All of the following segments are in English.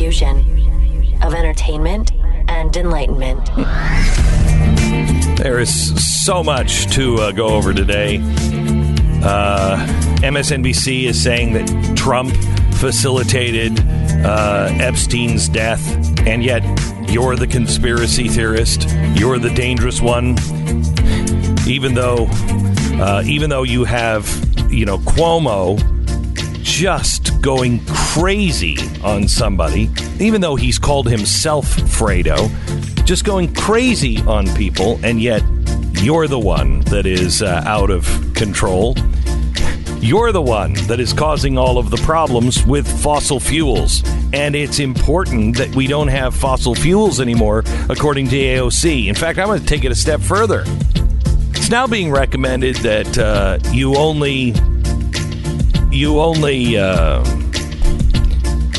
fusion of entertainment and enlightenment. There is so much to uh, go over today. Uh, MSNBC is saying that Trump facilitated uh, Epstein's death, and yet you're the conspiracy theorist. You're the dangerous one. Even though, uh, even though you have, you know, Cuomo just going crazy on somebody, even though he's called himself Fredo, just going crazy on people, and yet you're the one that is uh, out of control. You're the one that is causing all of the problems with fossil fuels. And it's important that we don't have fossil fuels anymore, according to AOC. In fact, I'm going to take it a step further. It's now being recommended that uh, you only, you only, uh,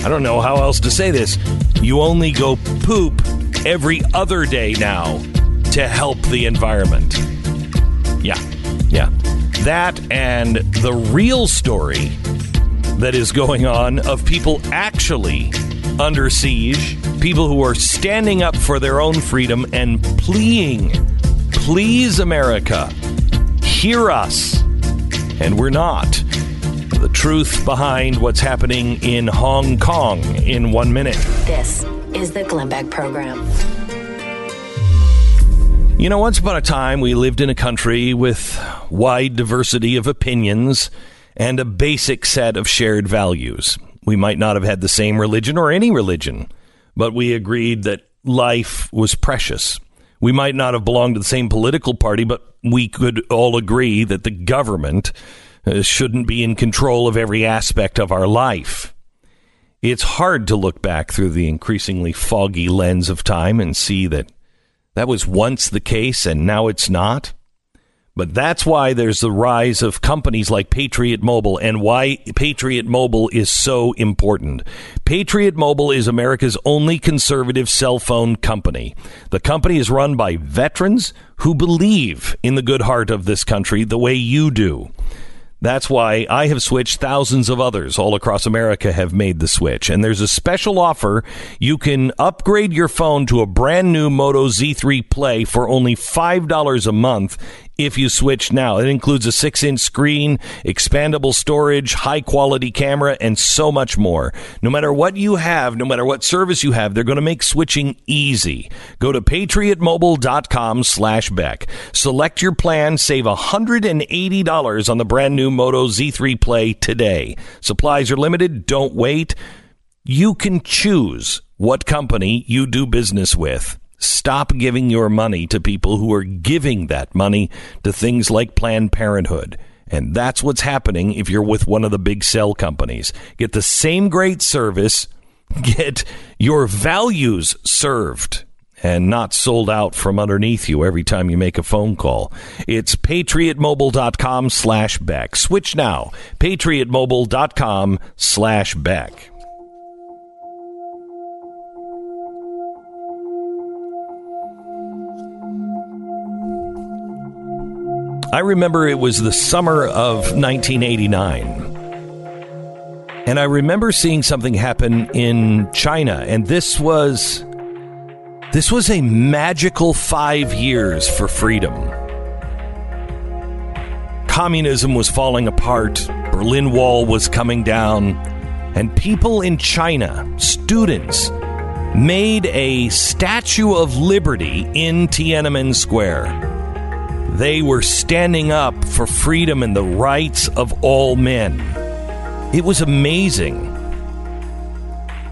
I don't know how else to say this, you only go poop every other day now to help the environment. Yeah, yeah. That and the real story that is going on of people actually under siege, people who are standing up for their own freedom and pleading, please, America, hear us. And we're not. Truth behind what's happening in Hong Kong in one minute. This is the Glenn Beck Program. You know, once upon a time, we lived in a country with wide diversity of opinions and a basic set of shared values. We might not have had the same religion or any religion, but we agreed that life was precious. We might not have belonged to the same political party, but we could all agree that the government Uh, shouldn't be in control of every aspect of our life. It's hard to look back through the increasingly foggy lens of time and see that that was once the case and now it's not. But that's why there's the rise of companies like Patriot Mobile and why Patriot Mobile is so important. Patriot Mobile is America's only conservative cell phone company. The company is run by veterans who believe in the good heart of this country the way you do. That's why I have switched. Thousands of others all across America have made the switch. And there's a special offer. You can upgrade your phone to a brand new Moto Z3 Play for only $5 a month if you switch now. It includes a six inch screen, expandable storage, high quality camera, and so much more. No matter what you have, no matter what service you have, they're going to make switching easy. Go to patriotmobile.com slash Beck. Select your plan, save $180 on the brand new Moto Z3 Play today. Supplies are limited. Don't wait. You can choose what company you do business with. Stop giving your money to people who are giving that money to things like Planned Parenthood. And that's what's happening if you're with one of the big cell companies. Get the same great service, get your values served and not sold out from underneath you every time you make a phone call. It's patriotmobile.com slash Beck. Switch now. patriotmobile.com slash Beck. I remember it was the summer of 1989. And I remember seeing something happen in China and this was this was a magical 5 years for freedom. Communism was falling apart, Berlin Wall was coming down, and people in China, students, made a Statue of Liberty in Tiananmen Square. They were standing up for freedom and the rights of all men. It was amazing.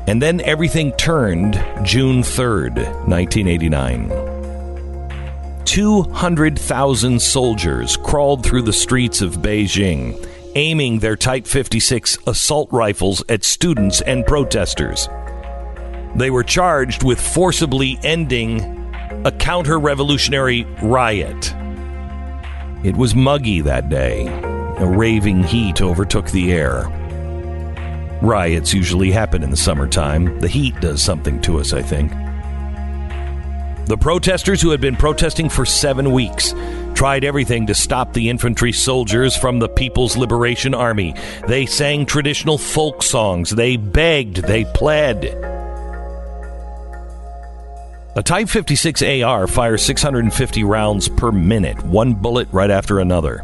And then everything turned June 3rd, 1989. 200,000 soldiers crawled through the streets of Beijing, aiming their Type 56 assault rifles at students and protesters. They were charged with forcibly ending a counter revolutionary riot. It was muggy that day. A raving heat overtook the air. Riots usually happen in the summertime. The heat does something to us, I think. The protesters, who had been protesting for seven weeks, tried everything to stop the infantry soldiers from the People's Liberation Army. They sang traditional folk songs, they begged, they pled. A Type 56 AR fires 650 rounds per minute, one bullet right after another.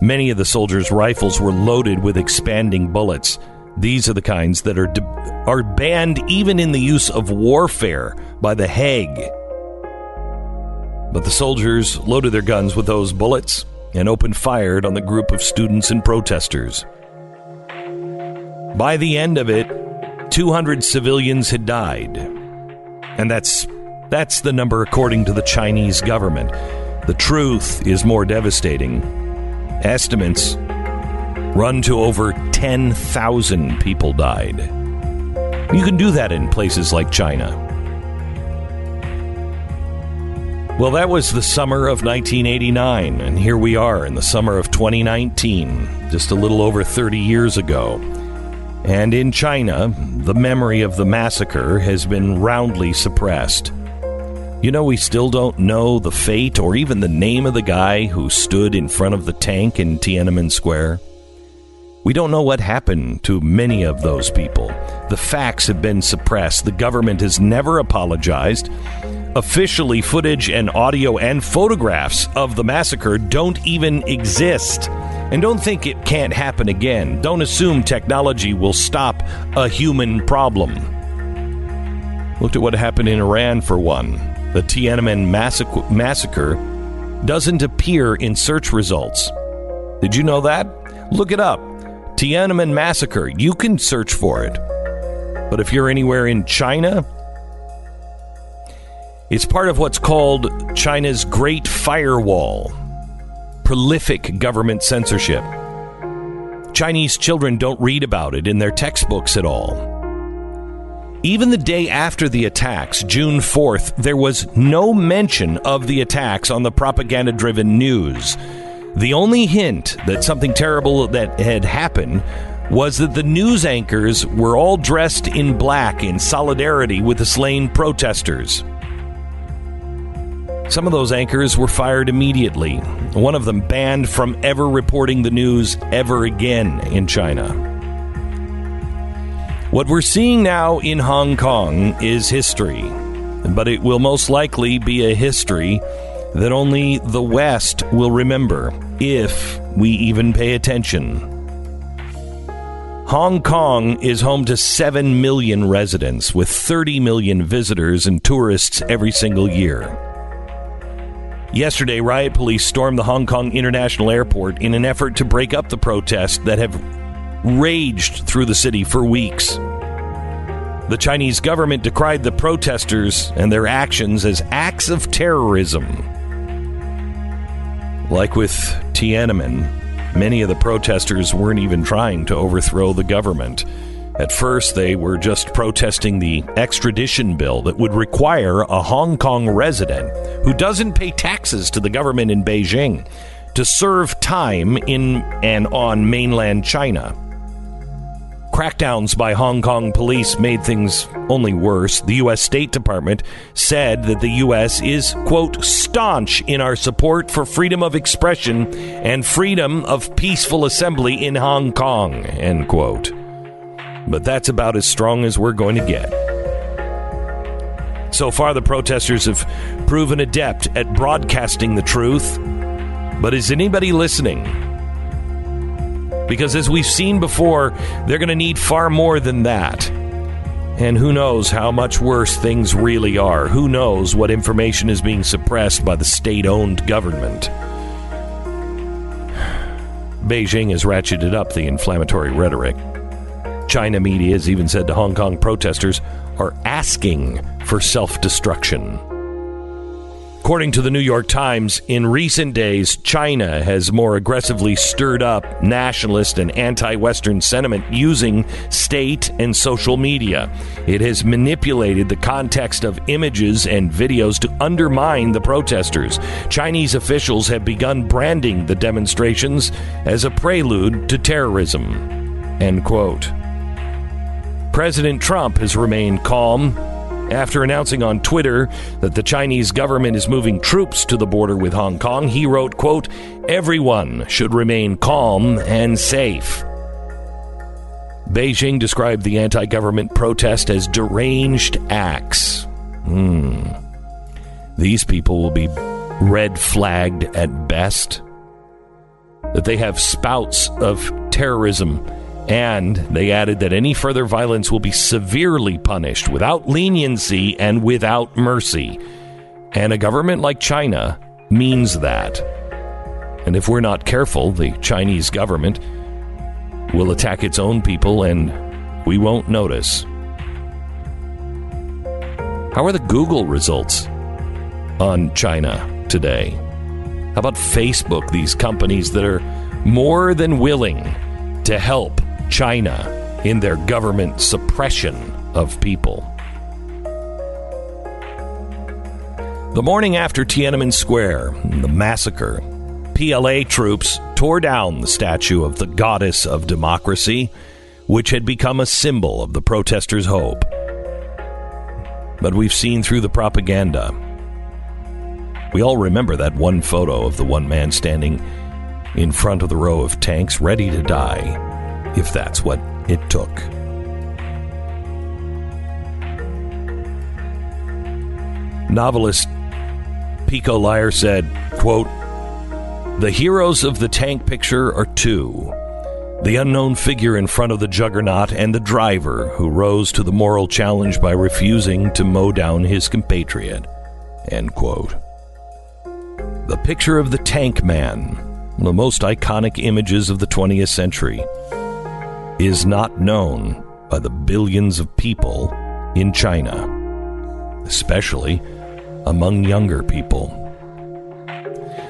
Many of the soldiers' rifles were loaded with expanding bullets. These are the kinds that are, de- are banned even in the use of warfare by The Hague. But the soldiers loaded their guns with those bullets and opened fire on the group of students and protesters. By the end of it, 200 civilians had died. And that's that's the number according to the Chinese government. The truth is more devastating. Estimates run to over 10,000 people died. You can do that in places like China. Well, that was the summer of 1989, and here we are in the summer of 2019, just a little over 30 years ago. And in China, the memory of the massacre has been roundly suppressed. You know, we still don't know the fate or even the name of the guy who stood in front of the tank in Tiananmen Square. We don't know what happened to many of those people. The facts have been suppressed. The government has never apologized. Officially, footage and audio and photographs of the massacre don't even exist. And don't think it can't happen again. Don't assume technology will stop a human problem. Looked at what happened in Iran for one. The Tiananmen massacre, doesn't appear in search results. Did you know that? Look it up. Tiananmen massacre. You can search for it. But if you're anywhere in China, it's part of what's called China's Great Firewall prolific government censorship. Chinese children don't read about it in their textbooks at all. Even the day after the attacks, June 4th, there was no mention of the attacks on the propaganda driven news. The only hint that something terrible that had happened was that the news anchors were all dressed in black in solidarity with the slain protesters. Some of those anchors were fired immediately, one of them banned from ever reporting the news ever again in China. What we're seeing now in Hong Kong is history, but it will most likely be a history that only the West will remember, if we even pay attention. Hong Kong is home to 7 million residents, with 30 million visitors and tourists every single year. Yesterday, riot police stormed the Hong Kong International Airport in an effort to break up the protests that have raged through the city for weeks. The Chinese government decried the protesters and their actions as acts of terrorism. Like with Tiananmen, many of the protesters weren't even trying to overthrow the government. At first, they were just protesting the extradition bill that would require a Hong Kong resident who doesn't pay taxes to the government in Beijing to serve time in and on mainland China. Crackdowns by Hong Kong police made things only worse. The U.S. State Department said that the U.S. is, quote, staunch in our support for freedom of expression and freedom of peaceful assembly in Hong Kong, end quote but that's about as strong as we're going to get. So far, the protesters have proven adept at broadcasting the truth, but is anybody listening? Because as we've seen before, they're going to need far more than that. And who knows how much worse things really are? Who knows what information is being suppressed by the state owned government? Beijing has ratcheted up the inflammatory rhetoric. China media has even said the Hong Kong protesters are asking for self destruction. According to the New York Times, in recent days, China has more aggressively stirred up nationalist and anti Western sentiment using state and social media. It has manipulated the context of images and videos to undermine the protesters. Chinese officials have begun branding the demonstrations as a prelude to terrorism. End quote. President Trump has remained calm after announcing on Twitter that the Chinese government is moving troops to the border with Hong Kong. He wrote, quote, "Everyone should remain calm and safe." Beijing described the anti-government protest as deranged acts. Hmm. these people will be red flagged at best. That they have spouts of terrorism. And they added that any further violence will be severely punished without leniency and without mercy. And a government like China means that. And if we're not careful, the Chinese government will attack its own people and we won't notice. How are the Google results on China today? How about Facebook, these companies that are more than willing to help China in their government suppression of people? The morning after Tiananmen Square, the massacre, PLA troops tore down the statue of the goddess of democracy, which had become a symbol of the protesters' hope. But we've seen through the propaganda. We all remember that one photo of the one man standing in front of the row of tanks ready to die, if that's what it took. Novelist Pico Iyer said, quote, the heroes of the tank picture are two the unknown figure in front of the juggernaut and the driver who rose to the moral challenge by refusing to mow down his compatriot. End quote. The picture of the tank man, one of the most iconic images of the 20th century, is not known by the billions of people in China, especially among younger people.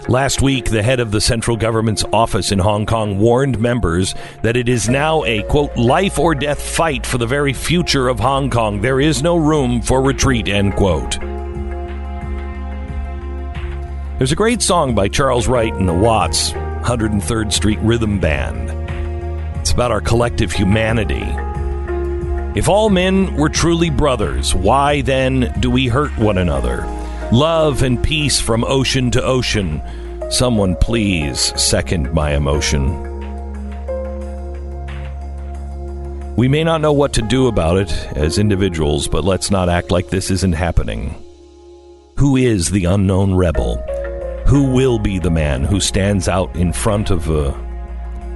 Last week, the head of the central government's office in Hong Kong warned members that it is now a, quote, life or death fight for the very future of Hong Kong. There is no room for retreat, end quote. There's a great song by Charles Wright and the Watts, 103rd Street Rhythm Band. It's about our collective humanity. If all men were truly brothers, why then do we hurt one another? Love and peace from ocean to ocean. Someone please second my emotion. We may not know what to do about it as individuals, but let's not act like this isn't happening. Who is the unknown rebel? Who will be the man who stands out in front of a,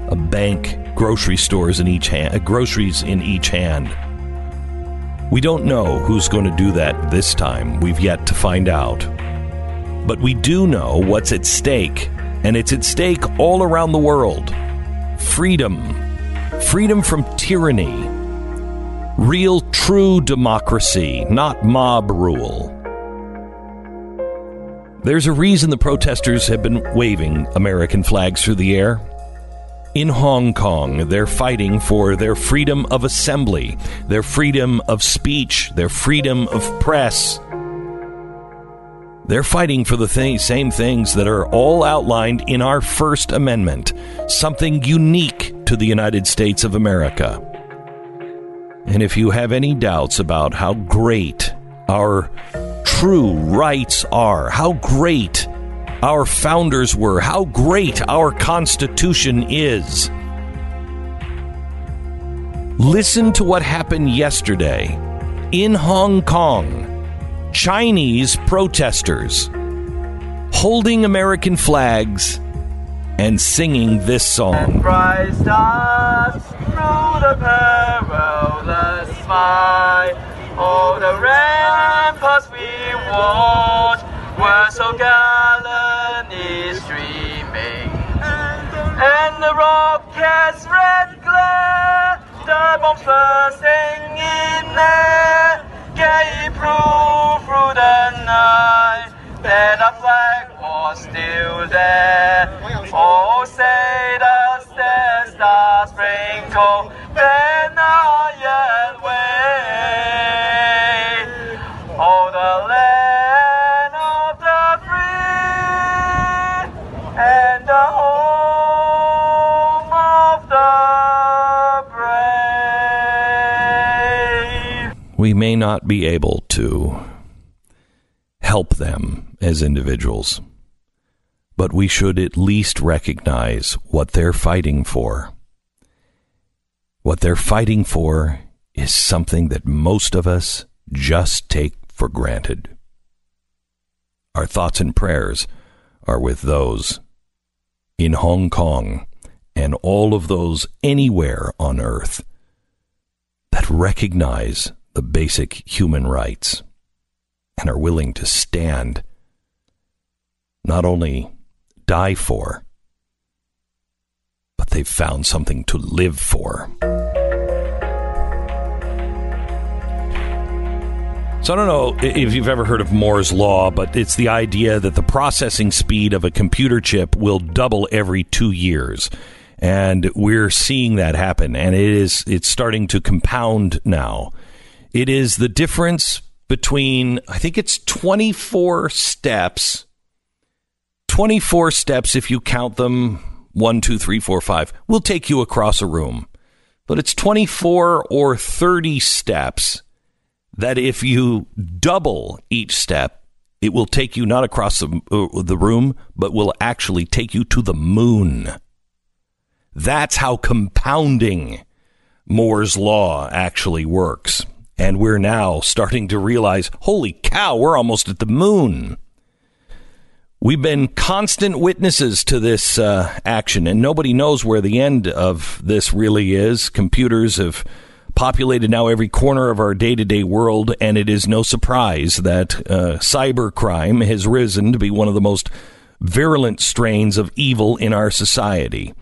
a bank, grocery stores in each hand, uh, groceries in each hand? We don't know who's going to do that this time. We've yet to find out. But we do know what's at stake, and it's at stake all around the world freedom. Freedom from tyranny. Real, true democracy, not mob rule. There's a reason the protesters have been waving American flags through the air. In Hong Kong, they're fighting for their freedom of assembly, their freedom of speech, their freedom of press. They're fighting for the same things that are all outlined in our First Amendment, something unique to the United States of America. And if you have any doubts about how great our true rights are, how great our founders were, how great our Constitution is. Listen to what happened yesterday in Hong Kong. Chinese protesters holding American flags and singing this song. Christ us through the perilous fight. Oh, the ramparts we were so gallantly streaming, and the rock rocket's red glare, the bombs bursting in air, gave proof through the night that the flag was still there. Oh, say the stars, sprinkle, then iron way. We may not be able to help them as individuals, but we should at least recognize what they're fighting for. What they're fighting for is something that most of us just take for granted our thoughts and prayers are with those in Hong Kong and all of those anywhere on earth that recognize the basic human rights and are willing to stand, not only die for, but they've found something to live for. So I don't know if you've ever heard of Moore's Law, but it's the idea that the processing speed of a computer chip will double every two years. And we're seeing that happen, and it is it's starting to compound now. It is the difference between I think it's 24 steps. 24 steps if you count them one, two, three, four, five, will take you across a room. But it's 24 or 30 steps that if you double each step, it will take you not across the, uh, the room, but will actually take you to the moon. That's how compounding Moore's Law actually works. And we're now starting to realize holy cow, we're almost at the moon. We've been constant witnesses to this uh, action, and nobody knows where the end of this really is. Computers have populated now every corner of our day to day world, and it is no surprise that uh, cybercrime has risen to be one of the most virulent strains of evil in our society.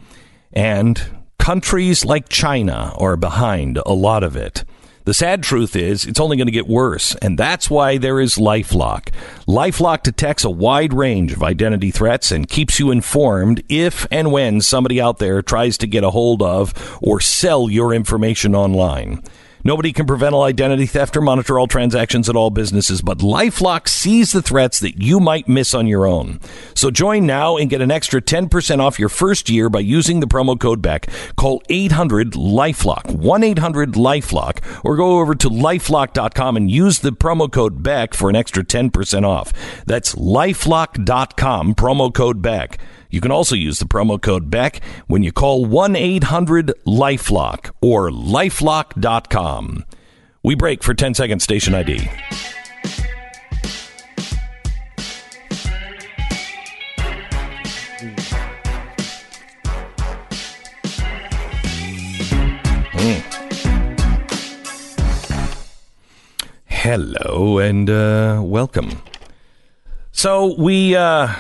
And countries like China are behind a lot of it. The sad truth is, it's only going to get worse, and that's why there is Lifelock. Lifelock detects a wide range of identity threats and keeps you informed if and when somebody out there tries to get a hold of or sell your information online. Nobody can prevent all identity theft or monitor all transactions at all businesses, but Lifelock sees the threats that you might miss on your own. So join now and get an extra 10% off your first year by using the promo code BECK. Call 800 Lifelock, 1 800 Lifelock, or go over to lifelock.com and use the promo code BECK for an extra 10% off. That's lifelock.com, promo code BECK. You can also use the promo code BECK when you call 1 800 Lifelock or lifelock.com. We break for 10 seconds, station ID. Hmm. Hello and uh, welcome. So we uh,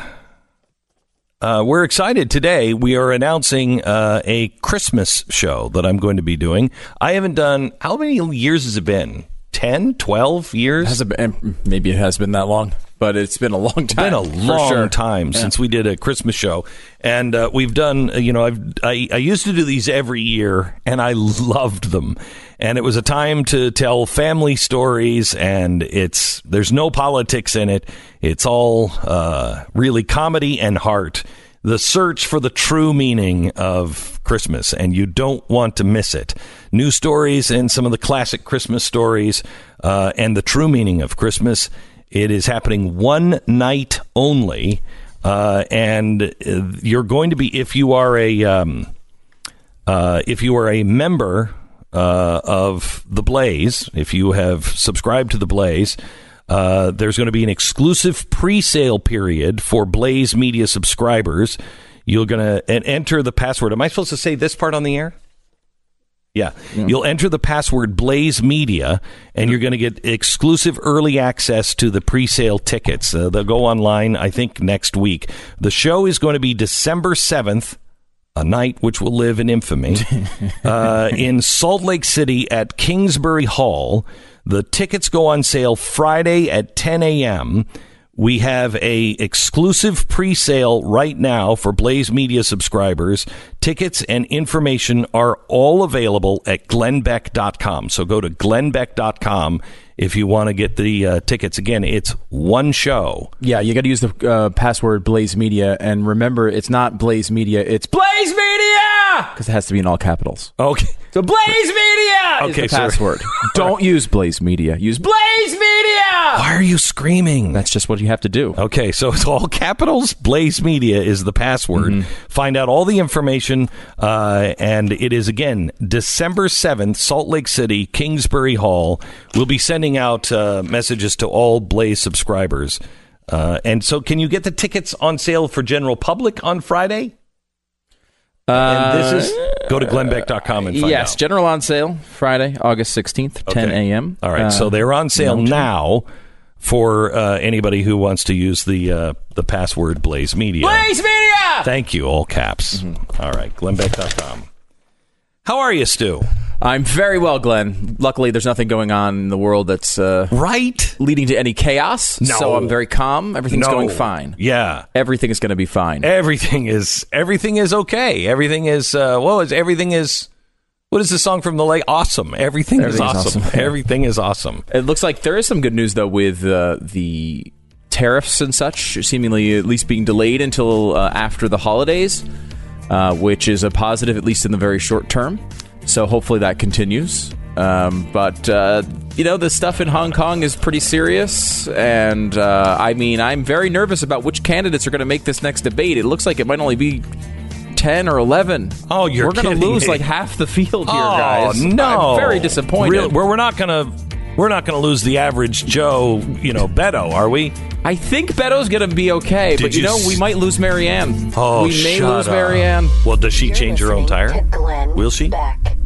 uh, we're excited today. We are announcing uh, a Christmas show that I'm going to be doing. I haven't done, how many years has it been? 10, 12 years? Has it been, maybe it has been that long, but it's been a long time. It's been a long sure. time Yeah. since we did a Christmas show, and uh, we've done. You know, I've I, I used to do these every year, and I loved them. And it was a time to tell family stories, and it's there's no politics in it. It's all uh, really comedy and heart. The search for the true meaning of Christmas, and you don't want to miss it. New stories and some of the classic Christmas stories, uh, and the true meaning of Christmas. It is happening one night only, uh, and uh, you're going to be if you are a um, uh, if you are a member uh, of the Blaze, if you have subscribed to the Blaze. Uh, there's going to be an exclusive pre-sale period for Blaze Media subscribers. You're going to enter the password. Am I supposed to say this part on the air? Yeah. You'll enter the password Blaze Media, and you're going to get exclusive early access to the pre sale tickets. Uh, they'll go online, I think, next week. The show is going to be December 7th, a night which will live in infamy, uh, in Salt Lake City at Kingsbury Hall. The tickets go on sale Friday at 10 a.m. We have a exclusive pre-sale right now for Blaze Media subscribers. Tickets and information are all available at glennbeck.com. So go to glennbeck.com if you want to get the uh, tickets. Again, it's one show. Yeah, you got to use the uh, password Blaze Media, and remember, it's not Blaze Media, it's Blaze Media because it has to be in all capitals. Okay. So Blaze Media Okay, is the password. Don't use Blaze Media. Use Blaze Media. Why are you screaming? That's just what you have to do. Okay, so it's all capitals. Blaze Media is the password. Mm-hmm. Find out all the information, uh, and it is again December seventh, Salt Lake City, Kingsbury Hall. We'll be sending out uh, messages to all Blaze subscribers Uh, and so, can you get the tickets on sale for general public on Friday? and this is go to glennbeck.com and find yes, out. general on sale Friday, August 16th, 10 Okay. a.m. All right, Uh, so they're on sale no now for uh, anybody who wants to use the uh, the password Blaze Media. Blaze Media! Thank you, all caps. Mm-hmm. All right, glennbeck.com. How are you, Stu? I'm very well, Glenn. Luckily, there's nothing going on in the world that's uh, Right? leading to any chaos. No. So I'm very calm. Everything's No. going fine. Yeah. Everything is going to be fine. Everything is everything is okay. Everything is uh what was everything is what is the song from the lake? Awesome. Everything is Everything's awesome. awesome. Everything is awesome. It looks like there is some good news though with uh, the tariffs and such, seemingly at least being delayed until uh, after the holidays, uh, which is a positive at least in the very short term. So hopefully that continues. Um, but uh, you know the stuff in Hong Kong is pretty serious, and uh, I mean I'm very nervous about which candidates are going to make this next debate. It looks like it might only be. 10 or 11. Oh, you're kidding. We're gonna lose me. like half the field here, oh, guys. no. I'm very disappointed. Really, we're, we're not going to we're not going to lose the average Joe, you know, Beto, are we? I think Beto's going to be okay, Did but you you know, s- we might lose Marianne. Oh, we may shut lose up. Marianne. Well, does she change her own Listening tire? to Glenn Will she? Beck.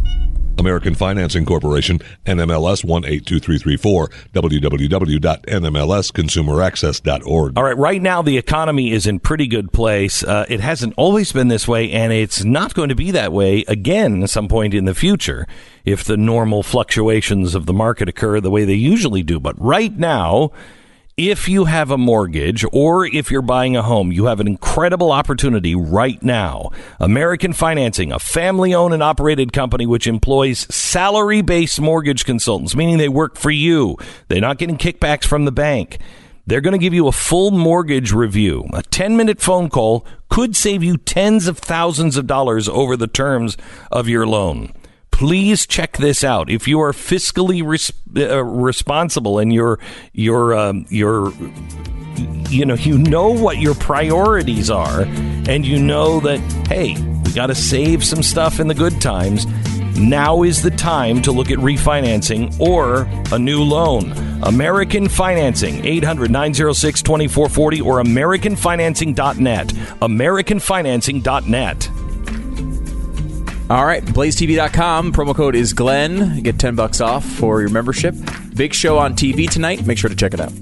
American Financing Corporation, NMLS 182334, www.nmlsconsumeraccess.org. All right, right now the economy is in pretty good place. Uh, it hasn't always been this way, and it's not going to be that way again at some point in the future if the normal fluctuations of the market occur the way they usually do. But right now, if you have a mortgage or if you're buying a home, you have an incredible opportunity right now. American Financing, a family owned and operated company which employs salary based mortgage consultants, meaning they work for you. They're not getting kickbacks from the bank. They're going to give you a full mortgage review. A 10 minute phone call could save you tens of thousands of dollars over the terms of your loan please check this out. If you are fiscally res- uh, responsible and you're you're um, you're you know you know what your priorities are, and you know that hey, we got to save some stuff in the good times. Now is the time to look at refinancing or a new loan. American Financing, 800 906 2440 or AmericanFinancing.net. AmericanFinancing.net. All right, blazetv.com. Promo code is Glenn. Get 10 bucks off for your membership. Big show on TV tonight. Make sure to check it out.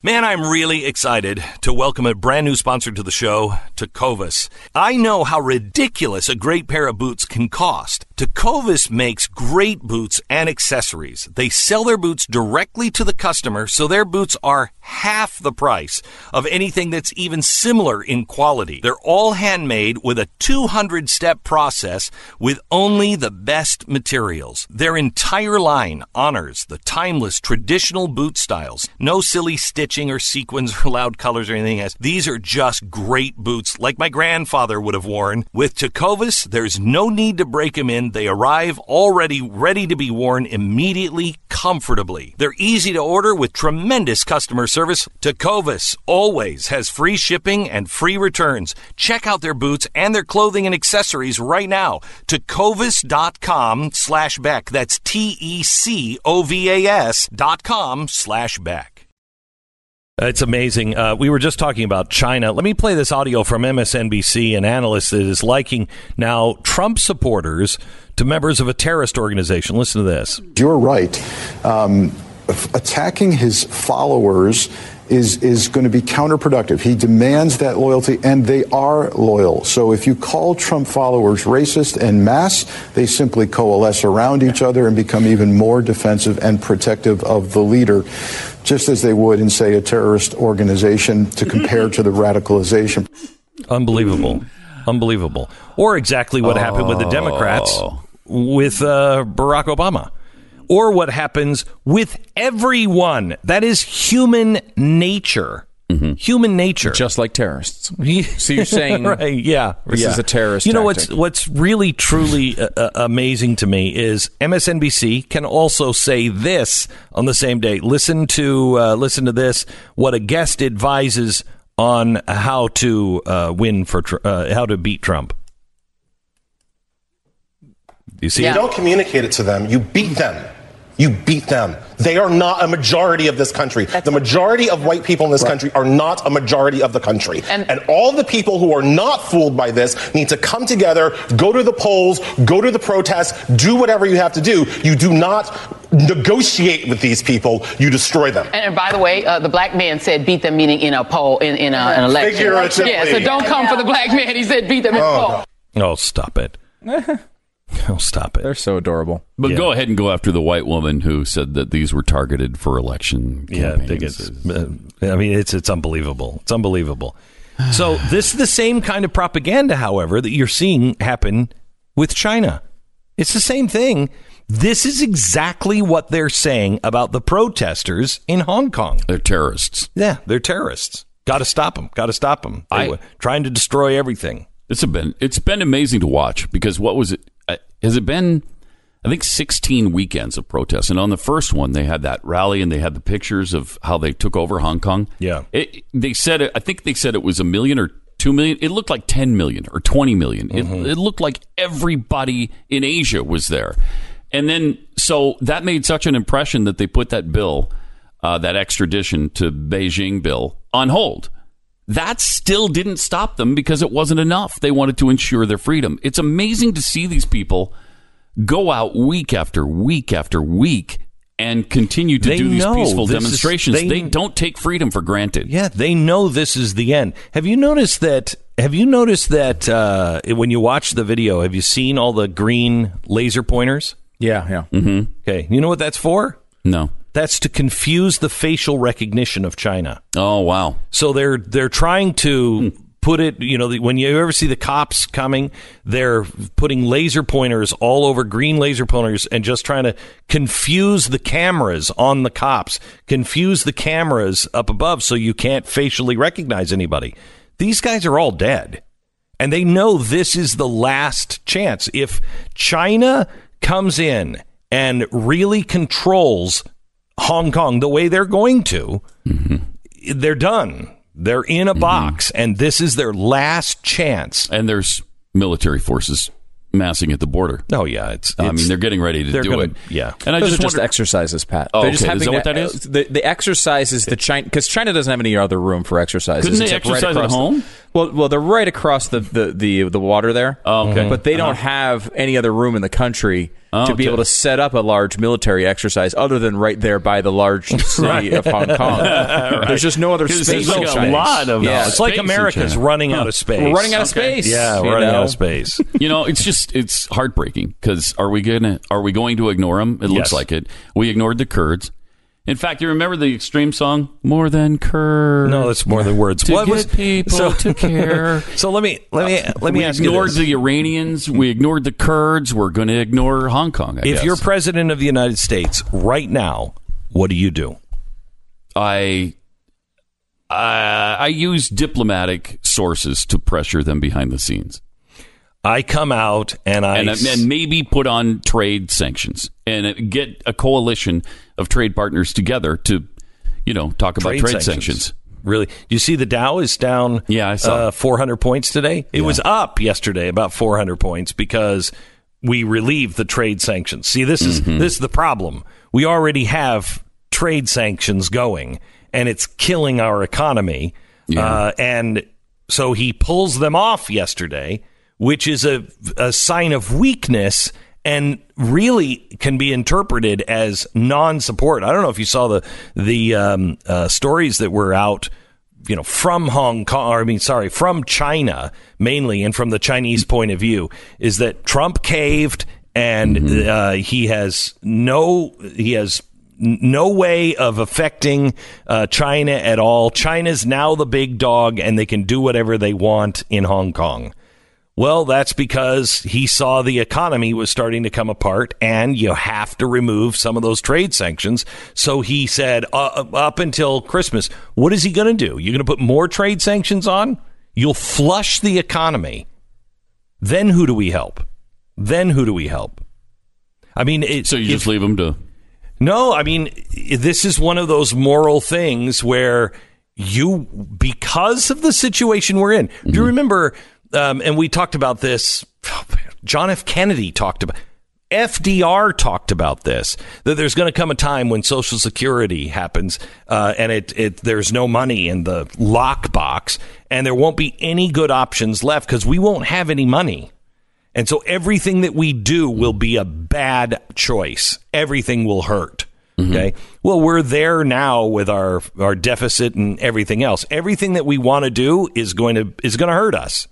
Man, I'm really excited to welcome a brand new sponsor to the show, Tecovas. I know how ridiculous a great pair of boots can cost. Tecovas makes great boots and accessories. They sell their boots directly to the customer, so their boots are half the price of anything that's even similar in quality. They're all handmade with a 200 step process with only the best materials. Their entire line honors the timeless traditional boot styles. No silly stitching or sequins or loud colors or anything else. These are just great boots like my grandfather would have worn. With Tecovas, there's no need to break them in. They arrive already ready to be worn immediately, comfortably. They're easy to order with tremendous customer service. Tecovas always has free shipping and free returns. Check out their boots and their clothing and accessories right now. Tecovas.com slash Beck. That's T-E-C-O-V-A-S dot com slash Beck. It's amazing. Uh, we were just talking about China. Let me play this audio from MSNBC, an analyst that is liking now Trump supporters to members of a terrorist organization. Listen to this. You're right. Um, attacking his followers is is going to be counterproductive. He demands that loyalty, and they are loyal. So if you call Trump followers racist and mass, they simply coalesce around each other and become even more defensive and protective of the leader, just as they would in, say, a terrorist organization to compare to the radicalization. Unbelievable. Unbelievable. Or exactly what happened with the Democrats with uh, Barack Obama. Or what happens with everyone. That is human nature. Human nature. Just like terrorists. So you're saying right? Yeah, this yeah. is a terrorist You know tactic. what's what's really truly uh, uh, amazing to me is MSNBC can also say this on the same day. Listen to uh, listen to this. What a guest advises on how to uh, win for Tr- uh, how to beat Trump. You see You don't communicate it to them, you beat them. You beat them. They are not a majority of this country. the majority of white people in this country are not a majority of the country. And, and all the people who are not fooled by this need to come together, go to the polls, go to the protests, do whatever you have to do. You do not negotiate with these people, you destroy them. And, and by the way, uh, the black man said beat them, meaning in a poll, in, in a, an election. Figuratively. Yeah, so don't come for the black man. He said beat them in a poll. Oh, stop it. oh, stop it. They're so adorable. But Yeah. go ahead and go after the white woman who said that these were targeted for election Yeah, campaigns. bigots. Uh, I mean, it's it's unbelievable. It's unbelievable. So this is the same kind of propaganda, however, that you're seeing happen with China. It's the same thing. This is exactly what they're saying about the protesters in Hong Kong. They're terrorists. Yeah, they're terrorists. Got to stop them. Got to stop them. They I- trying to destroy everything. It's been it's been amazing to watch because what was it? Has it been? I think 16 weekends of protests, and on the first one they had that rally and they had the pictures of how they took over Hong Kong. Yeah. it, they said it. I think they said it was a million or two million. It looked like 10 million or 20 million. It, it looked like everybody in Asia was there, and then so that made such an impression that they put that bill, uh, that extradition to Beijing bill, on hold that still didn't stop them because it wasn't enough. They wanted to ensure their freedom. It's amazing to see these people go out week after week after week and continue to They do these peaceful this is- demonstrations. they- they, don't take freedom for granted. Yeah, they know this is the end. Have you noticed that? Have you noticed that uh, when you watch the video? Have you seen all the green laser pointers? Yeah, yeah. Mm-hmm. Okay, you know what that's for? No. That's to confuse the facial recognition of China. Oh wow. So they're they're trying to hmm. put it. You know, when you ever see the cops coming, they're putting laser pointers all over green laser pointers and just trying to confuse the cameras on the cops, confuse the cameras up above, so you can't facially recognize anybody. These guys are all dead. And they know this is the last chance. If China comes in and really controls Hong Kong the way they're going to, mm-hmm. they're done. They're in a mm-hmm. box, and this is their last chance. And there's military forces massing at the border. Oh yeah, it's. I it's- mean, they're getting ready to do gonna- it. yeah. And I Those just are just wonder- exercises, Pat. Oh, They're just okay. Is having that what that is? The, the exercises, the China, because China doesn't have any other room for exercises. Couldn't they except right exercise at across the- home? Well, well, they're right across the the the, the water there. Oh, okay. but they don't Uh-huh. have any other room in the country Oh, to be okay. able to set up a large military exercise other than right there by the large city of Hong Kong. There's just no other space. there's in like a China. lot of- yeah. it's like space in America's China. running out of space. We're running out of Okay. space. Yeah, we're running know? out of space. you know, it's just it's heartbreaking because are we gonna are we going to ignore them? It looks Yes. like it. We ignored the Kurds. In fact, you remember the extreme song "More Than Kurds"? No, it's more than words. to What get was people so- to care. So let me let me uh, let me we ask you ignored the Iranians. We ignored the Kurds. We're going to ignore Hong Kong. I if guess. you're president of the United States right now, what do you do? I, I I use diplomatic sources to pressure them behind the scenes. I come out and I and, and maybe put on trade sanctions and uh, get a coalition of trade partners together to, you know, talk about trade, sanctions. Really? You see, the Dow is down. Yeah, I saw. uh, 400 points today. It was up yesterday about 400 points because we relieved the trade sanctions. See, this is Mm-hmm. this is the problem. We already have trade sanctions going, and it's killing our economy. Uh, and so he pulls them off yesterday, which is a a sign of weakness and really can be interpreted as non-support. I don't know if you saw the the um, uh, stories that were out, you know, from Hong Kong. Or, I mean, sorry, from China mainly, and from the Chinese point of view, is that Trump caved and uh, he has no he has no way of affecting uh, China at all. China's now the big dog, and they can do whatever they want in Hong Kong. Well, that's because he saw the economy was starting to come apart and you have to remove some of those trade sanctions. So he said, uh, up until Christmas, what is he going to do? You're going to put more trade sanctions on? You'll flush the economy. Then who do we help? Then who do we help? I mean, it, So you if- just leave them to. no, I mean, this is one of those moral things where you, because of the situation we're in, do you remember, um, and we talked about this, John F. Kennedy talked about, FDR talked about this that there's going to come a time when Social Security happens uh, and it, it there's no money in the lockbox and there won't be any good options left because we won't have any money. And so everything that we do will be a bad choice. Everything will hurt. Okay. Well, we're there now with our our deficit and everything else. Everything that we want to do is going to is going to hurt us.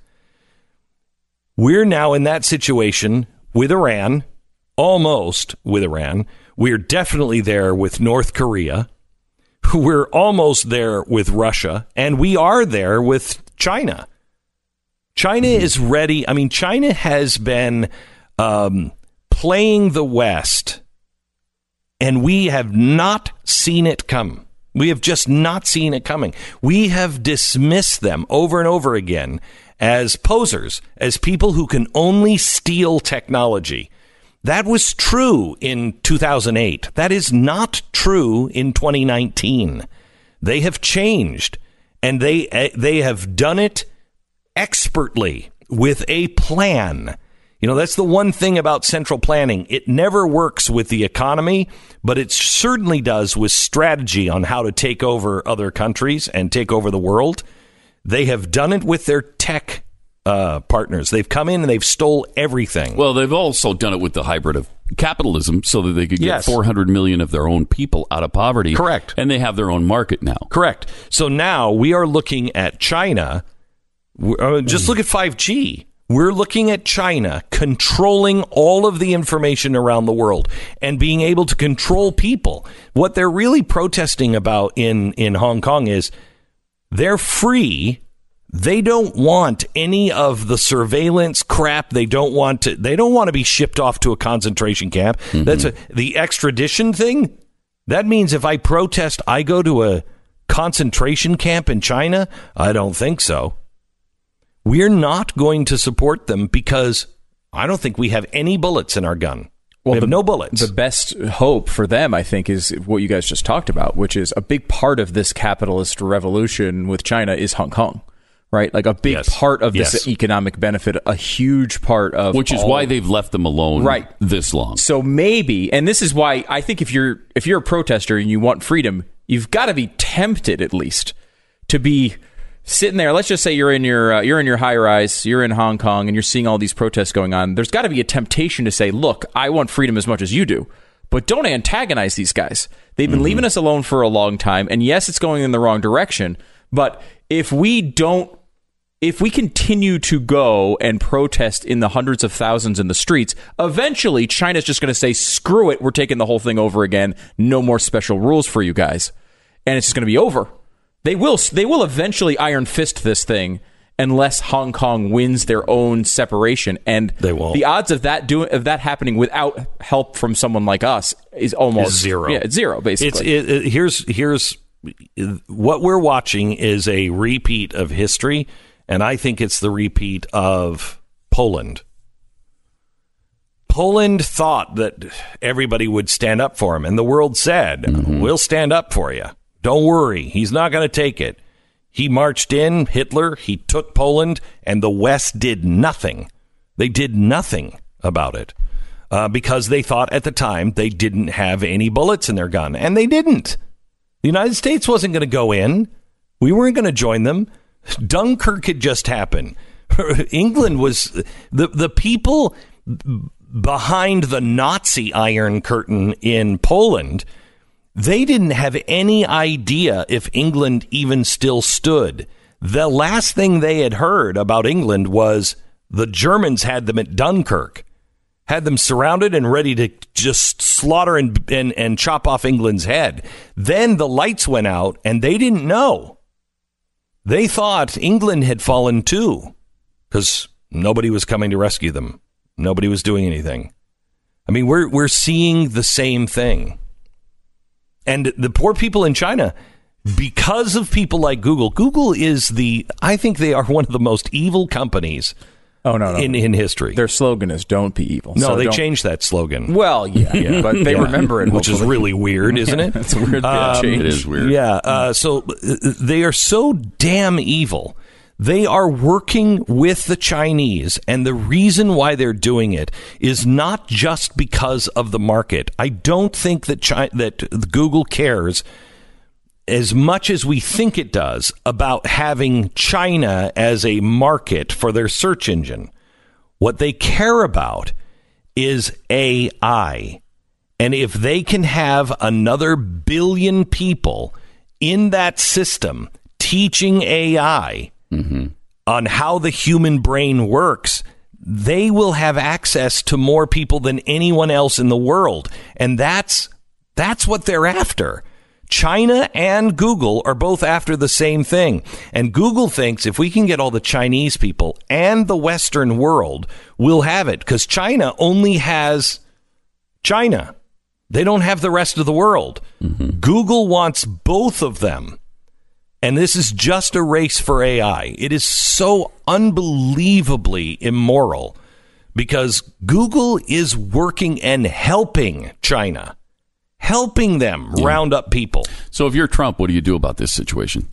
We're now in that situation with Iran, almost with Iran. We're definitely there with North Korea. We're almost there with Russia, and we are there with China. China is ready. I mean, China has been um, playing the West, and we have not seen it come. We have just not seen it coming. We have dismissed them over and over again as posers, as people who can only steal technology. That was true in 2008. That is not true in 2019. They have changed, and they eh, they have done it expertly with a plan. You know, that's the one thing about central planning. It never works with the economy, but it certainly does with strategy on how to take over other countries and take over the world. They have done it with their tech uh, partners. They've come in and they've stole everything. Well, they've also done it with the hybrid of capitalism so that they could get Yes. 400 million of their own people out of poverty. Correct. And they have their own market now. Correct. So now we are looking at China. Uh, Just look at 5G. We're looking at China controlling all of the information around the world and being able to control people. What they're really protesting about in, in Hong Kong is they're free. They don't want any of the surveillance crap. They don't want to. They don't want to be shipped off to a concentration camp. Mm-hmm. That's a, the extradition thing. That means if I protest, I go to a concentration camp in China. I don't think so. We're not going to support them because I don't think we have any bullets in our gun. We have the, no bullets. The best hope for them, I think, is what you guys just talked about, which is a big part of this capitalist revolution with China is Hong Kong, right? Like a big Yes. part of this Yes. economic benefit, a huge part of Which is all- why they've left them alone Right. this long. So maybe, and this is why I think if you're if you're a protester and you want freedom, you've got to be tempted at least to be sitting there. Let's just say you're in your uh, you're in your high rise, you're in Hong Kong, and you're seeing all these protests going on. There's got to be a temptation to say, "Look, I want freedom as much as you do." But don't antagonize these guys. They've been leaving us alone for a long time, and yes, it's going in the wrong direction. But if we don't if we continue to go and protest in the hundreds of thousands in the streets, eventually China's just going to say, screw it, we're taking the whole thing over again. No more special rules for you guys. And it's just going to be over. They will, they will eventually iron fist this thing unless Hong Kong wins their own separation. And They won't. the odds of that doing, of that happening without help from someone like us is almost Is zero. Yeah, it's zero, It's basically. it, it- here's here's what we're watching is a repeat of history, and I think it's the repeat of Poland. Poland thought that everybody would stand up for him, and the world said, mm-hmm. "We'll stand up for you. Don't worry. He's not going to take it." He marched in, Hitler, he took Poland, and the West did nothing. They did nothing about it uh, because they thought at the time they didn't have any bullets in their gun, and they didn't. The United States wasn't going to go in. We weren't going to join them. Dunkirk had just happened. England was the the people behind the Nazi Iron Curtain in Poland. They didn't have any idea if England even still stood. The last thing they had heard about England was the Germans had them at Dunkirk had them surrounded and ready to just slaughter and, and, and chop off England's head. Then the lights went out and they didn't know. They thought England had fallen too because nobody was coming to rescue them. Nobody was doing anything. I mean, we're, we're seeing the same thing. And the poor people in China, because of people like Google, Google is the, I think they are one of the most evil companies oh, no, no. in, in history. Their slogan is don't be evil. No, So they changed that slogan. Well, yeah, Yeah. but they Yeah. remember it, which is really weird, isn't it? It's a weird Um, change. It is weird. Yeah. Uh, so uh, they are so damn evil They are working with the Chinese, and the reason why they're doing it is not just because of the market. I don't think that Chi- that Google cares as much as we think it does about having China as a market for their search engine. What they care about is AI. And if they can have another billion people in that system teaching AI Mm-hmm. on how the human brain works, they will have access to more people than anyone else in the world. And that's that's what they're after. China and Google are both after the same thing. And Google thinks if we can get all the Chinese people and the Western world, we'll have it because China only has China. They don't have the rest of the world. Mm-hmm. Google wants both of them. And this is just a race for AI. It is so unbelievably immoral because Google is working and helping China, helping them round up people. So if you're Trump, what do you do about this situation?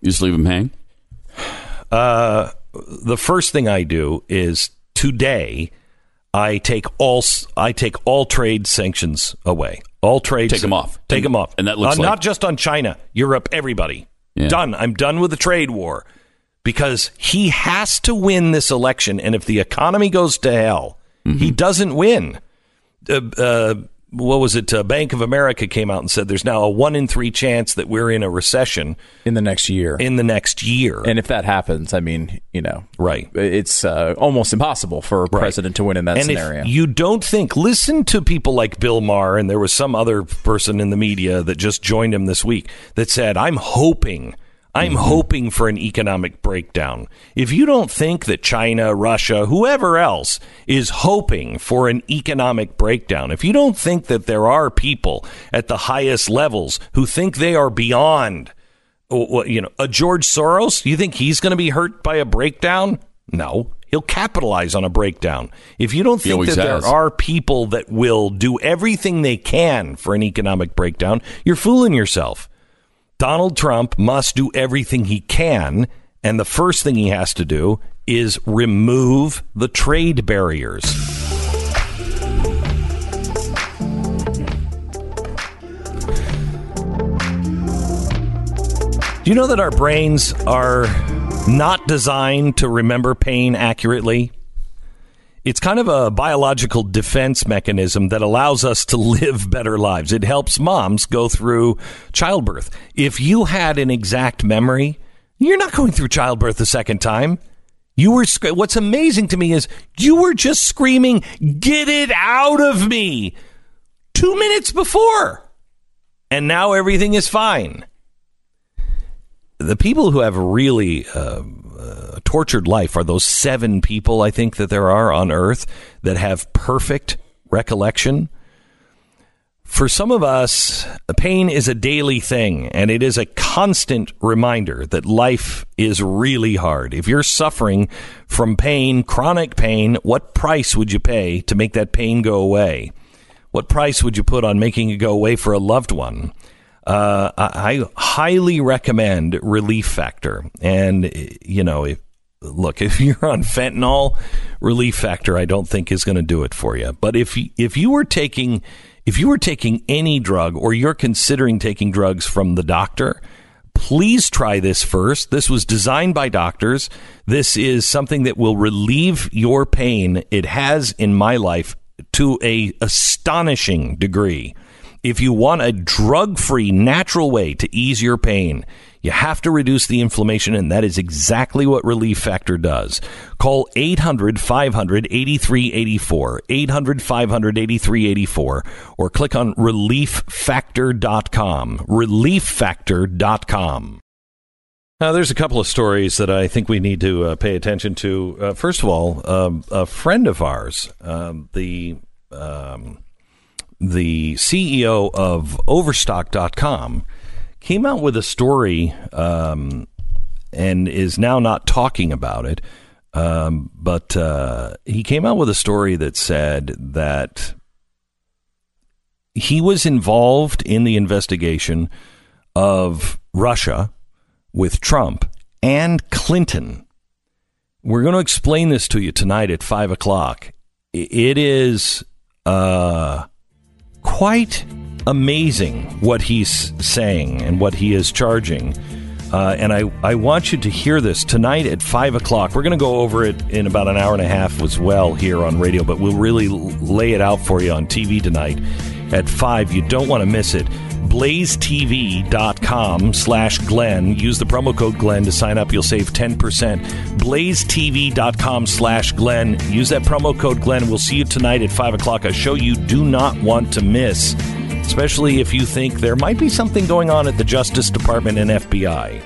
You just leave him hang? Uh, the first thing I do is today I take all I take all trade sanctions away. All trade take them off. Take And- them off. and that looks Uh, like- not just on China, Europe, everybody. Yeah. Done. I'm done with the trade war because he has to win this election, and if the economy goes to hell, Mm-hmm. he doesn't win. Uh, uh, what was it? Uh, Bank of America came out and said there's now a one in three chance that we're in a recession in the next year. in the next year. And if that happens, I mean, you know, right. it's uh, almost impossible for a president to win in that and scenario. you don't think, listen to people like Bill Maher, and there was some other person in the media that just joined him this week that said, I'm hoping. I'm hoping for an economic breakdown. If you don't think that China, Russia, whoever else is hoping for an economic breakdown, if you don't think that there are people at the highest levels who think they are beyond, you know, a George Soros, you think he's going to be hurt by a breakdown? No, he'll capitalize on a breakdown. If you don't think that has. there are people that will do everything they can for an economic breakdown, you're fooling yourself. Donald Trump must do everything he can, and the first thing he has to do is remove the trade barriers. Do you know that our brains are not designed to remember pain accurately? It's kind of a biological defense mechanism that allows us to live better lives. It helps moms go through childbirth. If you had an exact memory, you're not going through childbirth a second time. You were what's amazing to me is you were just screaming, "Get it out of me." 2 minutes before. And now everything is fine the people who have really uh, uh, tortured life are those seven people I think that there are on Earth that have perfect recollection. For some of us, pain is a daily thing, and it is a constant reminder that life is really hard. If you're suffering from pain, chronic pain, what price would you pay to make that pain go away? What price would you put on making it go away for a loved one? Uh, I, highly recommend Relief Factor. And, you know, if, look, if you're on fentanyl, Relief Factor, I don't think is going to do it for you. But if, if you were taking, if you were taking any drug or you're considering taking drugs from the doctor, please try this first. This was designed by doctors. This is something that will relieve your pain. It has in my life to a astonishing degree. If you want a drug free, natural way to ease your pain, you have to reduce the inflammation, and that is exactly what Relief Factor does. Call 800 500 8384, 800 500 8384, or click on relieffactor.com. Relieffactor.com. Now, there's a couple of stories that I think we need to uh, pay attention to. Uh, first of all, um, a friend of ours, um, the um, the CEO of Overstock.com, came out with a story um, and is now not talking about it. Um, but uh, he came out with a story that said that he was involved in the investigation of Russia with Trump and Clinton. We're going to explain this to you tonight at five o'clock. It is uh, quite amazing what he's saying and what he is charging. Uh, and I, I want you to hear this tonight at 5 o'clock. We're going to go over it in about an hour and a half as well here on radio, but we'll really lay it out for you on TV tonight at 5. You don't want to miss it. blazetv.com slash Glenn. Use the promo code Glenn to sign up. You'll save 10%. blazetv.com slash Glenn. Use that promo code Glenn. We'll see you tonight at 5 o'clock. A show you do not want to miss, especially if you think there might be something going on at the Justice Department and FBI.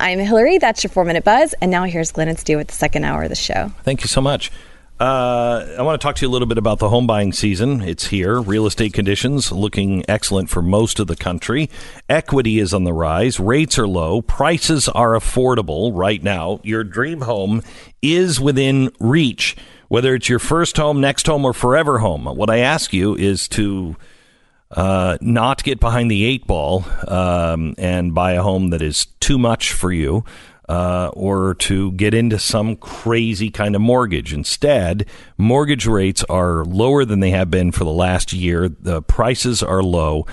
I'm Hillary. That's your four minute buzz. And now here's Glenn and Stu with the second hour of the show. Thank you so much. Uh, I want to talk to you a little bit about the home buying season. It's here. Real estate conditions looking excellent for most of the country. Equity is on the rise. Rates are low. Prices are affordable right now. Your dream home is within reach. Whether it's your first home, next home, or forever home, what I ask you is to uh, not get behind the eight ball um, and buy a home that is too much for you. Uh, or to get into some crazy kind of mortgage. Instead, mortgage rates are lower than they have been for the last year. The prices are low.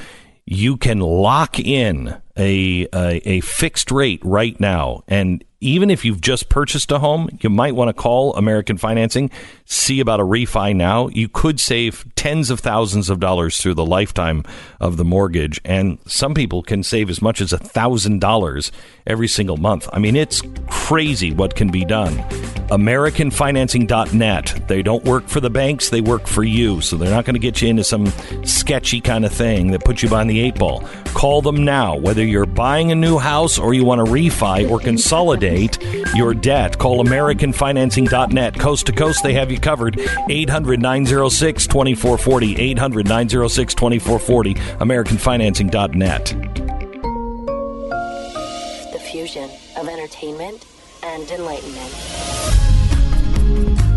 You can lock in a, a, a fixed rate right now. And even if you've just purchased a home, you might want to call American Financing, see about a refi now. You could save tens of thousands of dollars through the lifetime of the mortgage. And some people can save as much as a thousand dollars every single month. I mean, it's crazy what can be done. AmericanFinancing.net. They don't work for the banks, they work for you. So they're not going to get you into some sketchy kind of thing that puts you behind the eight ball. Call them now, whether you're buying a new house or you want to refi or consolidate your debt. Call AmericanFinancing.net. Coast to coast, they have you covered. 800 906 2440. 800 906 2440. AmericanFinancing.net. The fusion of entertainment and enlightenment.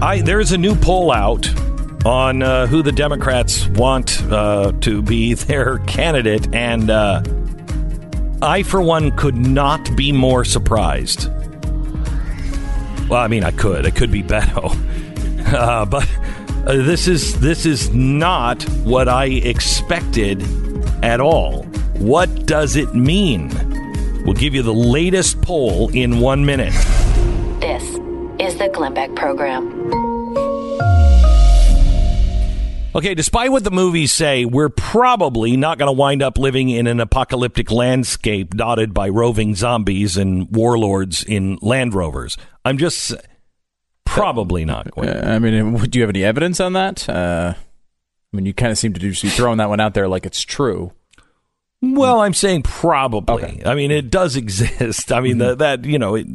I there's a new poll out on uh, who the Democrats want uh, to be their candidate, and uh, I, for one, could not be more surprised. Well, I mean, I could. It could be Beto, uh, but uh, this is this is not what I expected at all. What does it mean? We'll give you the latest poll in one minute. This is the Glenn Beck Program. Okay, despite what the movies say, we're probably not going to wind up living in an apocalyptic landscape dotted by roving zombies and warlords in Land Rovers. I'm just probably not going. Uh, I mean, do you have any evidence on that? Uh, I mean, you kind of seem to just be throwing that one out there like it's true. Well, I'm saying probably. I mean, it does exist. I mean, the, that you know, it,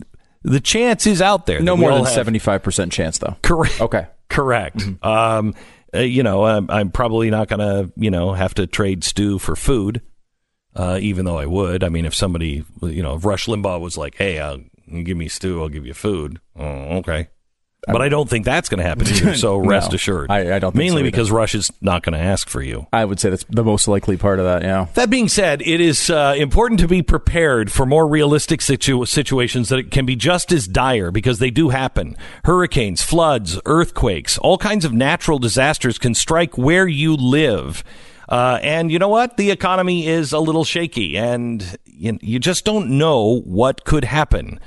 the chance is out there. No more than seventy five percent chance, though. Correct. Okay. Correct. Um, uh, you know, I'm, I'm probably not going to, you know, have to trade stew for food, uh, even though I would. I mean, if somebody, you know, if Rush Limbaugh was like, hey, uh, you give me stew, I'll give you food. Oh, okay. But I don't think that's going to happen either, so No, rest assured. I- I don't think Mainly so because Rush is not going to ask for you. I would say that's the most likely part of that. Yeah. That being said, it is uh, important to be prepared for more realistic situ- situations that can be just as dire because they do happen. Hurricanes, floods, earthquakes, all kinds of natural disasters can strike where you live. Uh, and you know what? The economy is a little shaky, and you, you just don't know what could happen.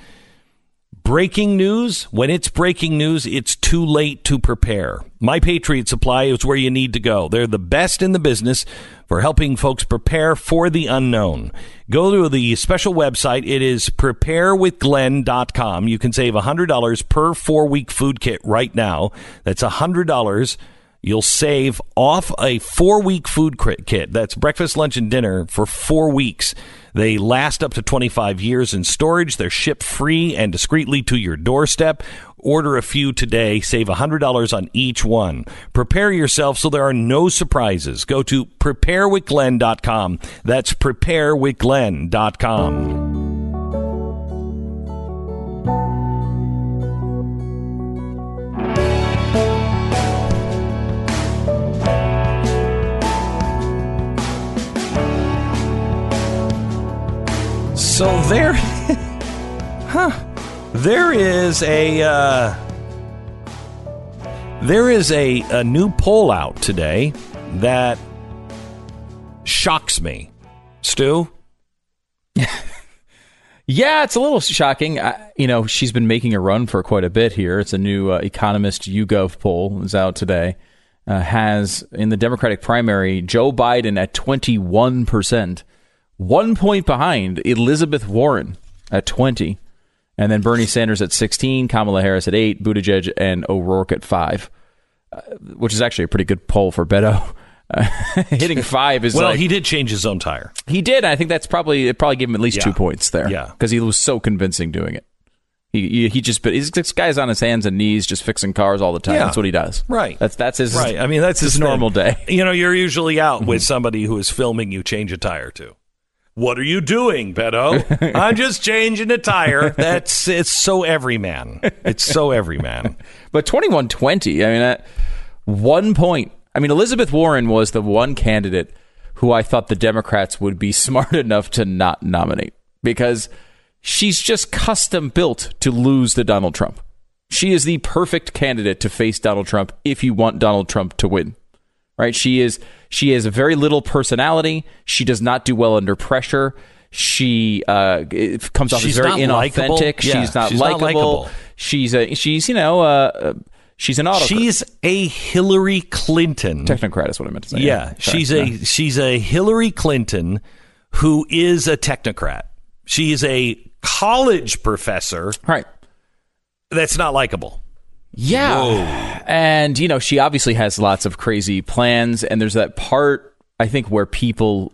Breaking news, when it's breaking news, it's too late to prepare. My Patriot Supply is where you need to go. They're the best in the business for helping folks prepare for the unknown. Go to the special website. It is preparewithglenn.com. You can save $100 per four week food kit right now. That's $100 You'll save off a four week food kit. That's breakfast, lunch, and dinner for four weeks. They last up to 25 years in storage. They're shipped free and discreetly to your doorstep. Order a few today. Save $100 on each one. Prepare yourself so there are no surprises. Go to preparewithglenn.com. That's preparewithglenn.com. So there, huh? There is a uh, there is a, a new poll out today that shocks me. Stu, Yeah, it's a little shocking. I, you know, she's been making a run for quite a bit here. It's a new uh, Economist YouGov poll is out today. Uh, has in the Democratic primary Joe Biden at 21%, one point behind Elizabeth Warren at 20, and then Bernie Sanders at 16, Kamala Harris at 8, Buttigieg and O'Rourke at 5, uh, which is actually a pretty good poll for Beto. Uh, hitting five is well, like, he did change his own tire. he did. I think that's probably it. Probably gave him at least Yeah. two points there. Yeah. because he was so convincing doing it. He he, just but he's, this guy's on his hands and knees just fixing cars all the time. Yeah. That's what he does. Right. That's that's his Right. I mean, that's his his thing. normal day. You know, you're usually out with somebody who is filming you change a tire too. What are you doing, Beto? I'm just changing a tire. That's it's so everyman. It's so everyman. But twenty one twenty. I mean, at one point. I mean, Elizabeth Warren was the one candidate who I thought the Democrats would be smart enough to not nominate because she's just custom built to lose to Donald Trump. She is the perfect candidate to face Donald Trump if you want Donald Trump to win. Right? She is she has very little personality. She does not do well under pressure. She uh, comes off She's as very inauthentic. Yeah, she's not likable. She's a she's you know uh, uh, she's an autocrat. She's a Hillary Clinton. technocrat is what I meant to say. Yeah, Sorry. she's a she's a Hillary Clinton who is a technocrat. She is a college professor right. that's not likable. Yeah. And, you know, she obviously has lots of crazy plans. And there's that part, I think, where people.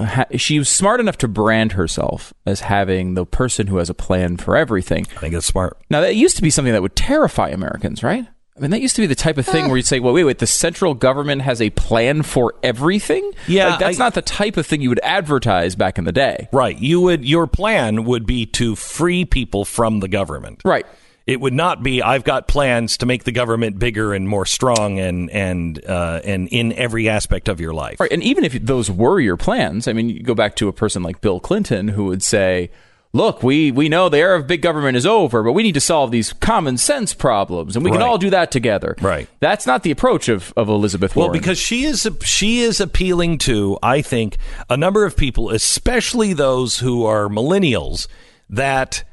Ha- she was smart enough to brand herself as having the person who has a plan for everything. I think it's smart. Now, that used to be something that would terrify Americans, right? I mean, that used to be the type of thing uh. where you'd say, well, wait, wait, the central government has a plan for everything? Yeah, Like, that's I- not the type of thing you would advertise back in the day. Right. You would your plan would be to free people from the government. Right. It would not be I've got plans to make the government bigger and more strong and and uh, and in every aspect of your life. Right. And even if those were your plans, I mean, you go back to a person like Bill Clinton who would say, look, we, we know the era of big government is over, but we need to solve these common sense problems, and we can all do that together. Right. That's not the approach of, of Elizabeth Well, because she is she is appealing to, I think, a number of people, especially those who are millennials, that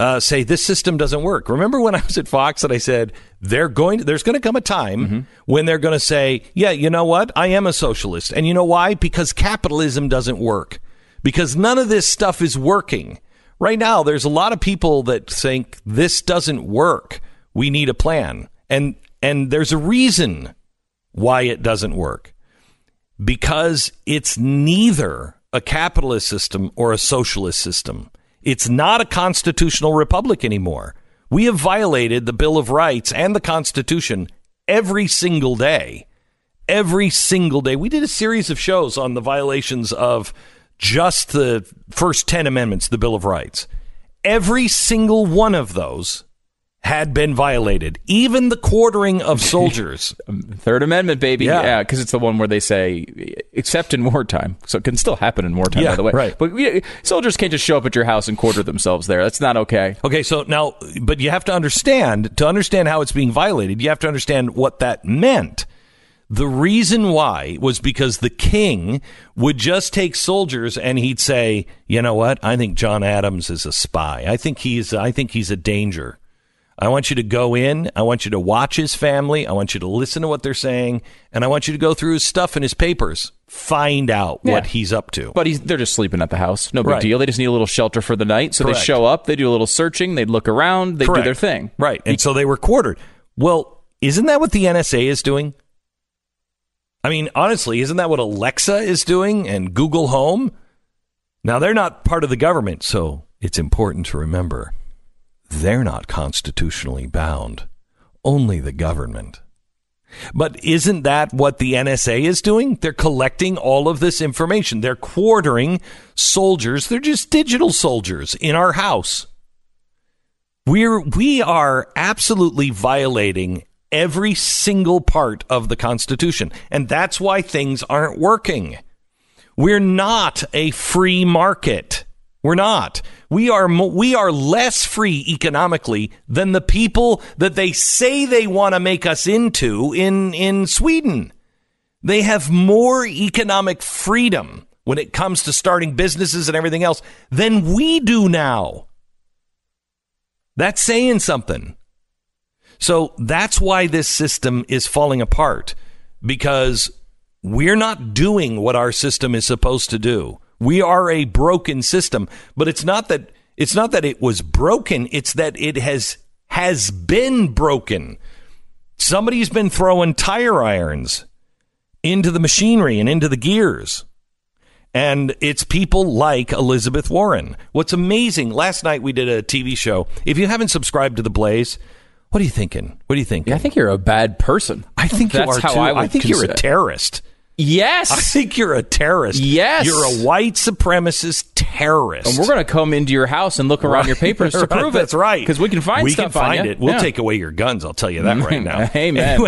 uh, say this system doesn't work. Remember when I was at Fox and I said they're going, there's going to come a time Mm-hmm. when they're going to say, yeah, you know what, I am a socialist, and you know why? Because capitalism doesn't work. Because none of this stuff is working. Right now, there's a lot of people that think this doesn't work. We need a plan. And and there's a reason why it doesn't work. Because it's neither a capitalist system or a socialist system. It's not a constitutional republic anymore. We have violated the Bill of Rights and the Constitution every single day. Every single day. We did a series of shows on the violations of just the first 10 amendments, the Bill of Rights. Every single one of those had been violated, even the quartering of soldiers. Third Amendment, baby. Yeah. Yeah, because it's the one where they say, except in wartime. So it can still happen in wartime, Yeah, by the way. right. But we, soldiers can't just show up at your house and quarter themselves there. That's not okay. Okay, so now, but you have to understand, to understand how it's being violated, you have to understand what that meant. The reason why was because the king would just take soldiers and he'd say, "You know what? I think John Adams is a spy. I think he's I think he's a danger. I want you to go in, I want you to watch his family, I want you to listen to what they're saying, and I want you to go through his stuff and his papers, find out what he's up to." But he's, they're just sleeping at the house. No big Right. deal. They just need a little shelter for the night. So Correct. they show up, they do a little searching, they look around, they do their thing. Right. And so they were quartered. Well, isn't that what the NSA is doing? I mean, honestly, isn't that what Alexa is doing and Google Home? Now, they're not part of the government, so it's important to remember they're not constitutionally bound, only the government. But isn't that what the NSA is doing? They're collecting all of this information. They're quartering soldiers. They're just digital soldiers in our house. We're we are absolutely violating every single part of the Constitution, and that's why things aren't working. We're not a free market. We're not. We are we are less free economically than the people that they say they want to make us into in in Sweden. They have more economic freedom when it comes to starting businesses and everything else than we do now. That's saying something. So that's why this system is falling apart because we're not doing what our system is supposed to do. We are a broken system, but it's not that it's not that it was broken, it's that it has has been broken. Somebody's been throwing tire irons into the machinery and into the gears. And it's people like Elizabeth Warren. What's amazing, last night we did a TV show. If you haven't subscribed to The Blaze, what are you thinking? What do you think? Yeah, I think you're a bad person. I think you That's are how too. I would think you're a terrorist. Yes. I think you're a terrorist. Yes. You're a white supremacist terrorist. And we're going to come into your house and look around your papers to Right, prove it. That's right. Because we can find we stuff can find it. We'll Yeah. take away your guns. I'll tell you that right now. Amen.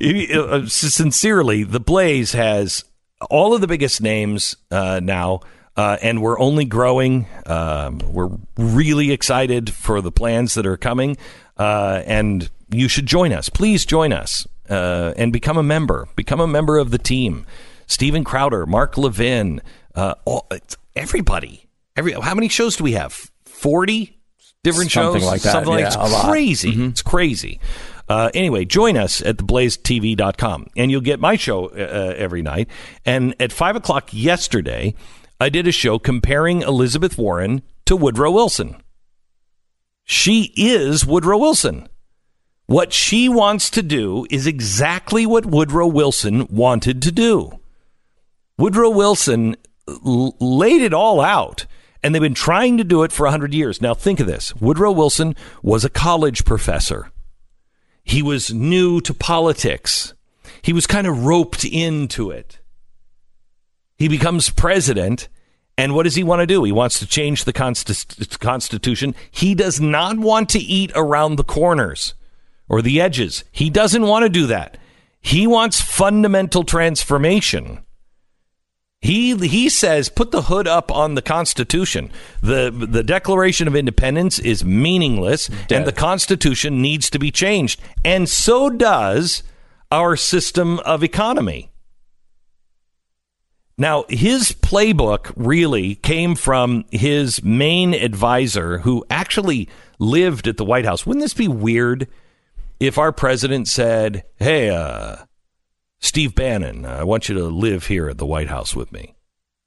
Anyway, uh, sincerely, the Blaze has all of the biggest names uh, now, uh, and we're only growing. Um, we're really excited for the plans that are coming, uh, and you should join us. Please join us uh, and become a member. Become a member of the team. Steven Crowder, Mark Levin, uh, all, everybody. Every how many shows do we have? Forty different shows? Something shows, like that, Something yeah, like a it's crazy. Mhm. It's crazy. Uh, anyway, join us at theblazetv.com and you'll get my show uh, every night. And at five o'clock yesterday, I did a show comparing Elizabeth Warren to Woodrow Wilson. She is Woodrow Wilson. What she wants to do is exactly what Woodrow Wilson wanted to do. Woodrow Wilson l- laid it all out, and they've been trying to do it for 100 years. Now, think of this Woodrow Wilson was a college professor, he was new to politics, he was kind of roped into it. He becomes president. And what does he want to do? He wants to change the consti- Constitution. He does not want to eat around the corners or the edges. He doesn't want to do that. He wants fundamental transformation. He he says put the hood up on the Constitution. The the Declaration of Independence is meaningless and the Constitution needs to be changed. And so does our system of economy. Now, his playbook really came from his main advisor who actually lived at the White House. Wouldn't this be weird if our president said, "Hey, uh Steve Bannon, I want you to live here at the White House with me.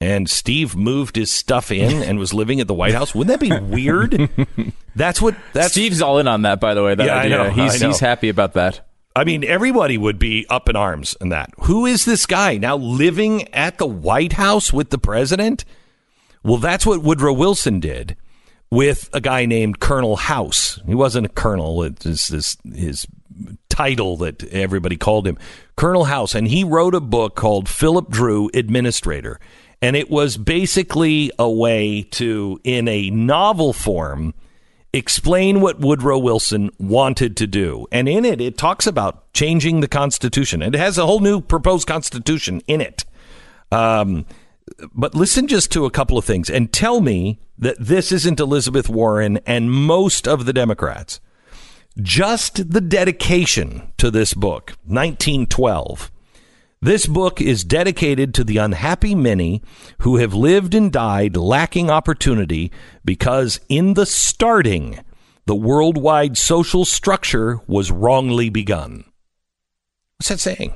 And Steve moved his stuff in and was living at the White House. Wouldn't that be weird? That's what that's Steve's all in on that, by the way. That Yeah, I know, He's, I know. he's happy about that. I mean, everybody would be up in arms in that. Who is this guy now living at the White House with the president? Well, that's what Woodrow Wilson did with a guy named Colonel House. He wasn't a colonel; it's his his title that everybody called him, Colonel House, and he wrote a book called Philip Dru Administrator, and it was basically a way to, in a novel form, explain what Woodrow Wilson wanted to do. And in it, it talks about changing the Constitution. It has a whole new proposed Constitution in it. Um, but listen just to a couple of things and tell me that this isn't Elizabeth Warren and most of the Democrats. Just the dedication to this book, 1912. This book is dedicated to the unhappy many who have lived and died lacking opportunity because in the starting, the worldwide social structure was wrongly begun. What's that saying?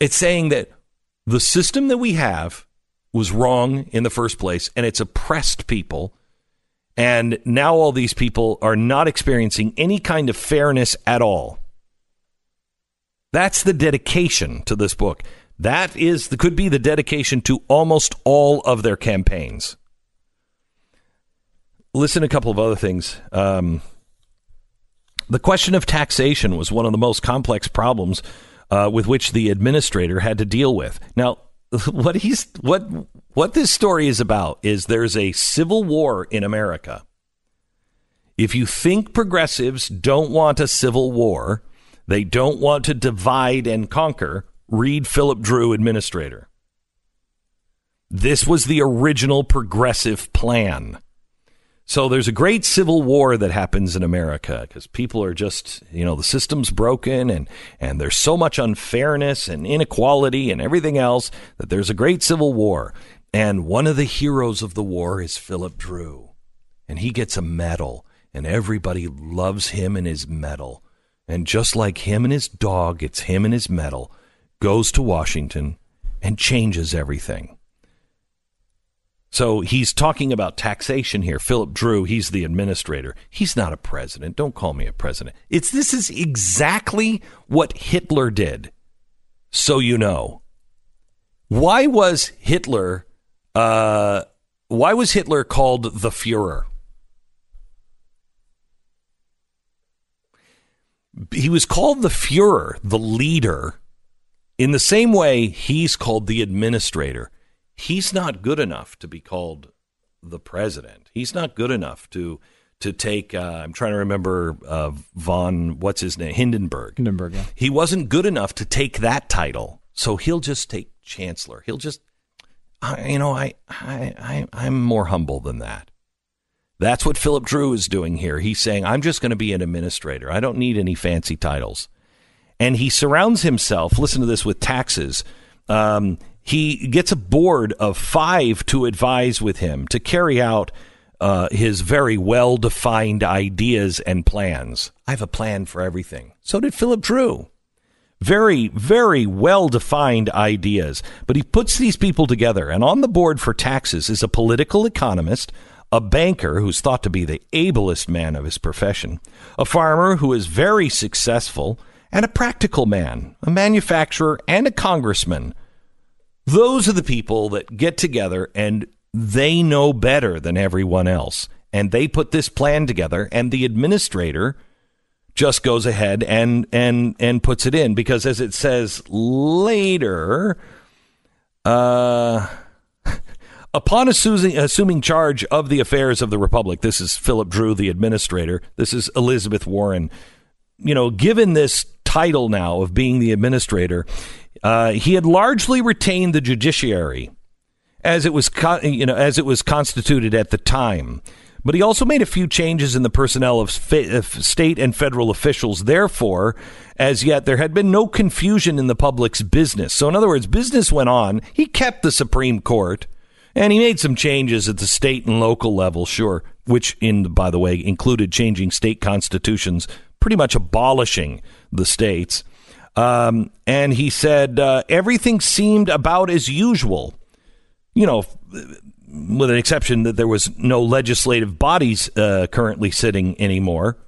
It's saying that the system that we have was wrong in the first place and it's oppressed people. And now all these people are not experiencing any kind of fairness at all. That's the dedication to this book. That is the, could be the dedication to almost all of their campaigns. Listen to a couple of other things. Um, the question of taxation was one of the most complex problems uh, with which the administrator had to deal with. Now, what he's what what this story is about is there's a civil war in America. If you think progressives don't want a civil war, they don't want to divide and conquer, read Philip Dru Administrator. This was the original progressive plan. So there's a great civil war that happens in America because people are just, you know, the system's broken and, and there's so much unfairness and inequality and everything else that there's a great civil war. And one of the heroes of the war is Philip Dru. And he gets a medal and everybody loves him and his medal. And just like him and his dog, it's him and his medal, goes to Washington and changes everything. So he's talking about taxation here. Philip Dru, he's the administrator. He's not a president. Don't call me a president. It's this is exactly what Hitler did. So you know. Why was Hitler uh, why was Hitler called the Fuhrer? He was called the Fuhrer, the leader, in the same way he's called the administrator he's not good enough to be called the president. He's not good enough to to take. Uh, I'm trying to remember uh, von what's his name Hindenburg. Hindenburg. Yeah. He wasn't good enough to take that title, so he'll just take chancellor. He'll just, I, you know, I, I, I I'm more humble than that. That's what Philip Dru is doing here. He's saying, I'm just going to be an administrator. I don't need any fancy titles. And he surrounds himself, listen to this, with taxes. Um, he gets a board of five to advise with him to carry out uh, his very well defined ideas and plans. I have a plan for everything. So did Philip Dru. Very, very well defined ideas. But he puts these people together, and on the board for taxes is a political economist, a banker who's thought to be the ablest man of his profession, a farmer who is very successful, and a practical man, a manufacturer, and a congressman those are the people that get together and they know better than everyone else. And they put this plan together, and the administrator just goes ahead and and and puts it in because, as it says later, uh, upon assuming, assuming charge of the affairs of the republic, this is Philip Dru, the administrator. This is Elizabeth Warren. You know, given this title now of being the administrator, uh, he had largely retained the judiciary as it was you know as it was constituted at the time. But he also made a few changes in the personnel of state and federal officials. Therefore, as yet, there had been no confusion in the public's business. So, in other words, business went on. He kept the Supreme Court, and he made some changes at the state and local level, sure, which, in by the way, included changing state constitutions, pretty much abolishing the states. Um, and he said uh, everything seemed about as usual. You know, with an exception that there was no legislative bodies uh, currently sitting anymore,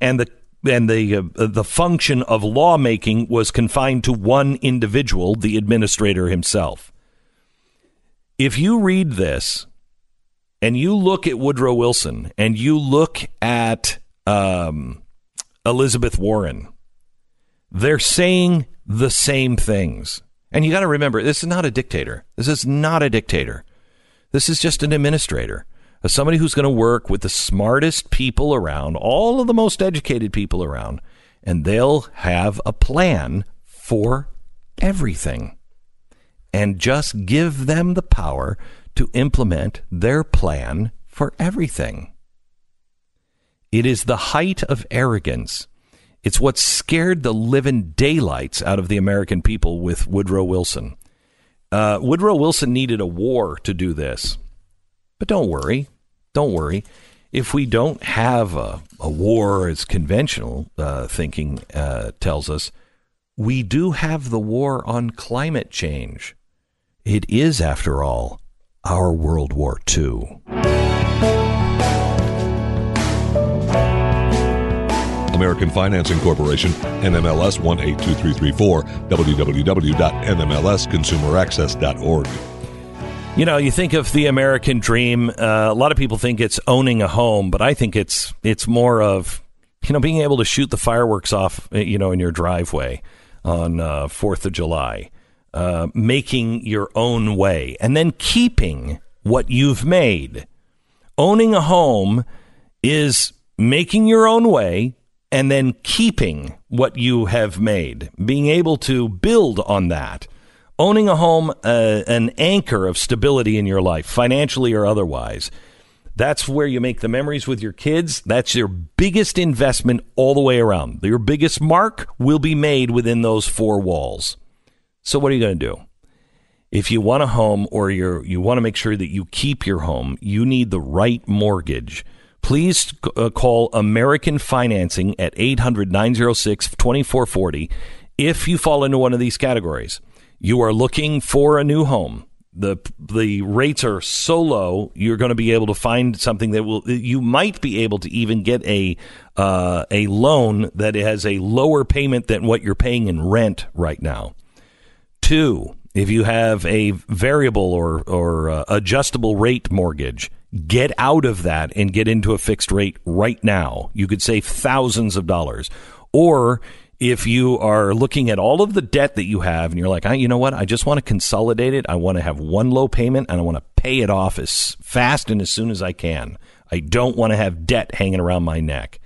and the and the uh, the function of lawmaking was confined to one individual, the administrator himself. If you read this, and you look at Woodrow Wilson, and you look at um, Elizabeth Warren, they're saying the same things. And you got to remember, this is not a dictator. This is not a dictator. This is just an administrator, somebody who's going to work with the smartest people around, all of the most educated people around, and they'll have a plan for everything. And just give them the power to implement their plan for everything. It is the height of arrogance it's what scared the living daylights out of the American people with Woodrow Wilson. Uh, Woodrow Wilson needed a war to do this. But don't worry. Don't worry. If we don't have a, a war as conventional uh, thinking uh, tells us, we do have the war on climate change. It is, after all, our World War II. American Financing Corporation, NMLS 182334, www.nmlsconsumeraccess.org. You know, you think of the American dream. Uh, a lot of people think it's owning a home, but I think it's it's more of you know being able to shoot the fireworks off, uh, you know, in your driveway on uh, Fourth of July, uh, making your own way, and then keeping what you've made. Owning a home is making your own way, and then keeping what you have made, being able to build on that, owning a home, uh, an anchor of stability in your life, financially or otherwise. That's where you make the memories with your kids. That's your biggest investment all the way around. Your biggest mark will be made within those four walls. So, what are you going to do? If you want a home or you you want to make sure that you keep your home, you need the right mortgage. Please uh, call American Financing at 800 906 2440 if you fall into one of these categories. You are looking for a new home the the rates are so low you're going to be able to find something that will you might be able to even get a uh, a loan that has a lower payment than what you're paying in rent right now two if you have a variable or or uh, adjustable rate mortgage get out of that and get into a fixed rate right now you could save thousands of dollars or if you are looking at all of the debt that you have and you're like, you know what? I just want to consolidate it. I want to have one low payment and I want to pay it off as fast and as soon as I can. I don't want to have debt hanging around my neck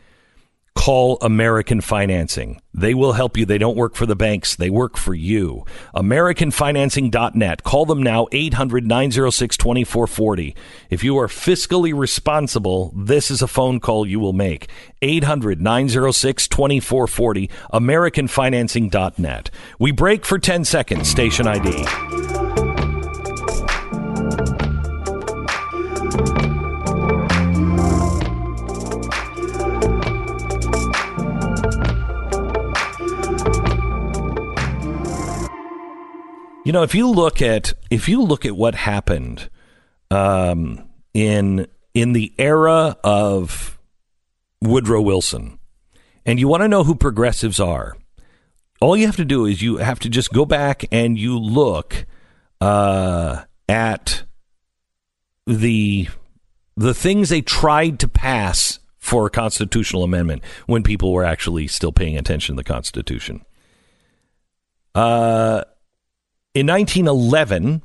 call American Financing. They will help you. They don't work for the banks, they work for you. AmericanFinancing.net. Call them now, 800 906 2440. If you are fiscally responsible, this is a phone call you will make. 800 906 2440. AmericanFinancing.net. We break for 10 seconds. Station ID. You know, if you look at if you look at what happened um, in in the era of Woodrow Wilson, and you want to know who progressives are, all you have to do is you have to just go back and you look uh, at the the things they tried to pass for a constitutional amendment when people were actually still paying attention to the Constitution. Uh, in 1911,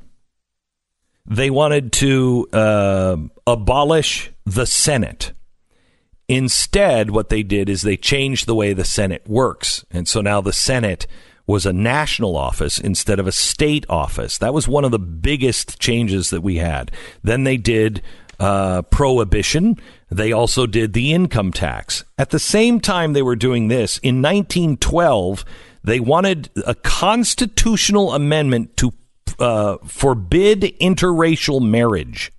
they wanted to uh, abolish the Senate. Instead, what they did is they changed the way the Senate works. And so now the Senate was a national office instead of a state office. That was one of the biggest changes that we had. Then they did uh, prohibition. They also did the income tax. At the same time they were doing this, in 1912, they wanted a constitutional amendment to uh, forbid interracial marriage.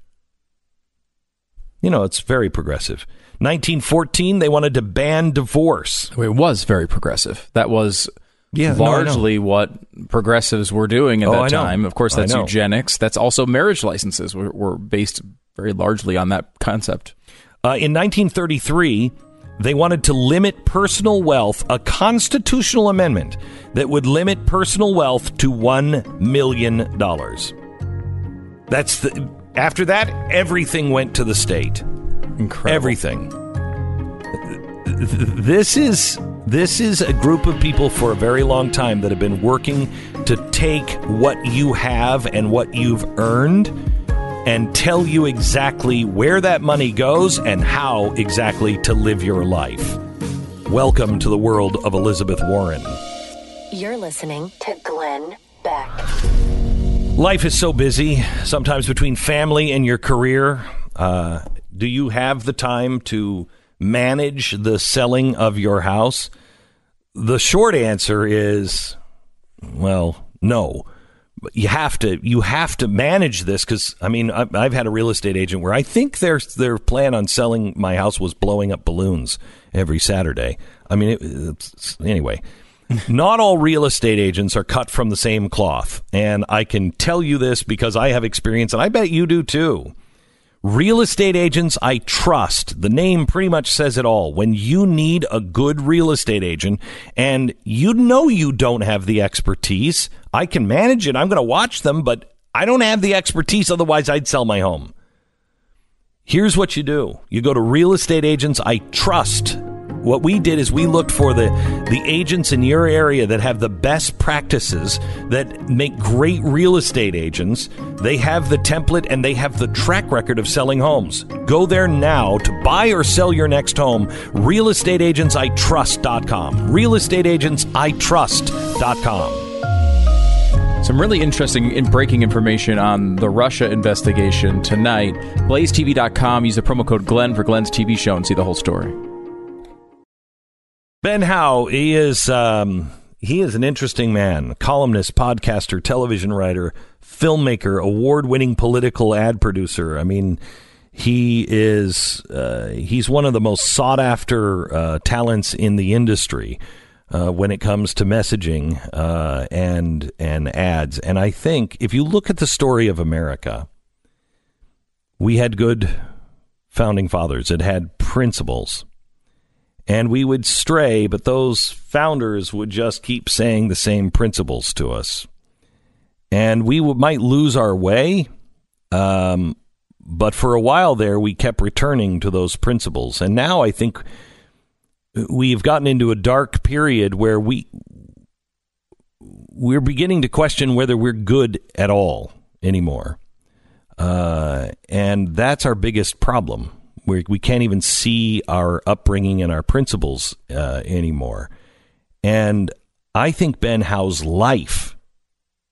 You know, it's very progressive. 1914, they wanted to ban divorce. It was very progressive. That was yeah, largely no, what progressives were doing at oh, that time. Of course, that's eugenics. That's also marriage licenses were, were based very largely on that concept. Uh, in 1933, they wanted to limit personal wealth, a constitutional amendment that would limit personal wealth to $1 million. That's the, after that, everything went to the state. Incredible. Everything. This is this is a group of people for a very long time that have been working to take what you have and what you've earned and tell you exactly where that money goes and how exactly to live your life. Welcome to the world of Elizabeth Warren. You're listening to Glenn Beck. Life is so busy, sometimes between family and your career. Uh, do you have the time to manage the selling of your house? The short answer is well, no you have to you have to manage this because I mean I've, had a real estate agent where I think their their plan on selling my house was blowing up balloons every Saturday. I mean, it, anyway, not all real estate agents are cut from the same cloth, and I can tell you this because I have experience, and I bet you do too. Real estate agents I trust. The name pretty much says it all. When you need a good real estate agent and you know you don't have the expertise, I can manage it. I'm going to watch them, but I don't have the expertise. Otherwise, I'd sell my home. Here's what you do you go to real what we did is we looked for the, the agents in your area that have the best practices, that make great real estate agents. They have the template and they have the track record of selling homes. Go there now to buy or sell your next home. RealestateAgentsITrust.com. RealestateAgentsITrust.com. Some really interesting and breaking information on the Russia investigation tonight. BlazeTV.com. Use the promo code Glenn for Glenn's TV show and see the whole story. Ben Howe, he is um, he is an interesting man, columnist, podcaster, television writer, filmmaker, award-winning political ad producer. I mean, he is uh, he's one of the most sought-after uh, talents in the industry uh, when it comes to messaging uh, and and ads. And I think if you look at the story of America, we had good founding fathers. It had principles. And we would stray, but those founders would just keep saying the same principles to us. And we w- might lose our way, um, but for a while there, we kept returning to those principles. And now I think we've gotten into a dark period where we we're beginning to question whether we're good at all anymore. Uh, and that's our biggest problem. We we can't even see our upbringing and our principles uh, anymore. And I think Ben Howe's life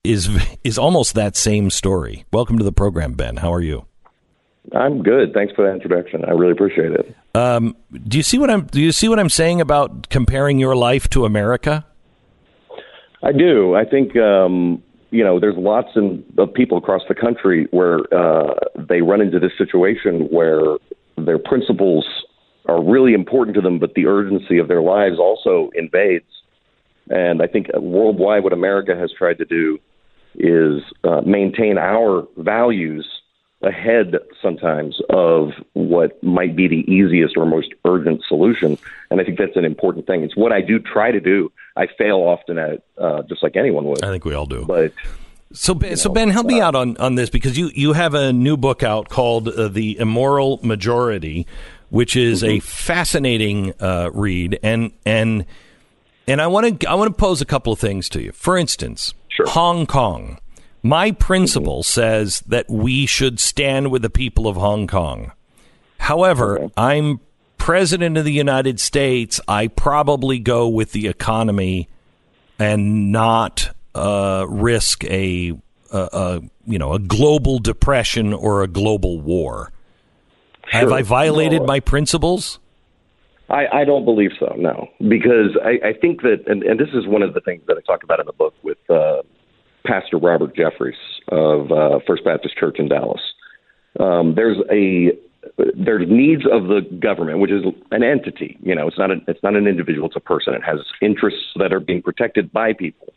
is is almost that same story. Welcome to the program, Ben. How are you? I'm good. Thanks for that introduction. I really appreciate it. Um, do you see what I'm? Do you see what I'm saying about comparing your life to America? I do. I think um, you know there's lots of people across the country where uh, they run into this situation where their principles are really important to them, but the urgency of their lives also invades. And I think worldwide, what America has tried to do is uh, maintain our values ahead sometimes of what might be the easiest or most urgent solution. And I think that's an important thing. It's what I do try to do. I fail often at, uh, just like anyone would. I think we all do. But so, Ben, so Ben, help me out on, on this because you, you have a new book out called uh, "The Immoral Majority," which is mm-hmm. a fascinating uh, read, and and and I want to I want to pose a couple of things to you. For instance, sure. Hong Kong. My principle mm-hmm. says that we should stand with the people of Hong Kong. However, okay. I'm president of the United States. I probably go with the economy and not uh, risk a, a, a, you know a global depression or a global war. Sure. Have I violated no. my principles? I, I, don't believe so. No, because I, I think that, and, and, this is one of the things that I talk about in the book with uh, Pastor Robert Jeffress of uh, First Baptist Church in Dallas. Um, there's a there's needs of the government, which is an entity. You know, it's not a, it's not an individual; it's a person. It has interests that are being protected by people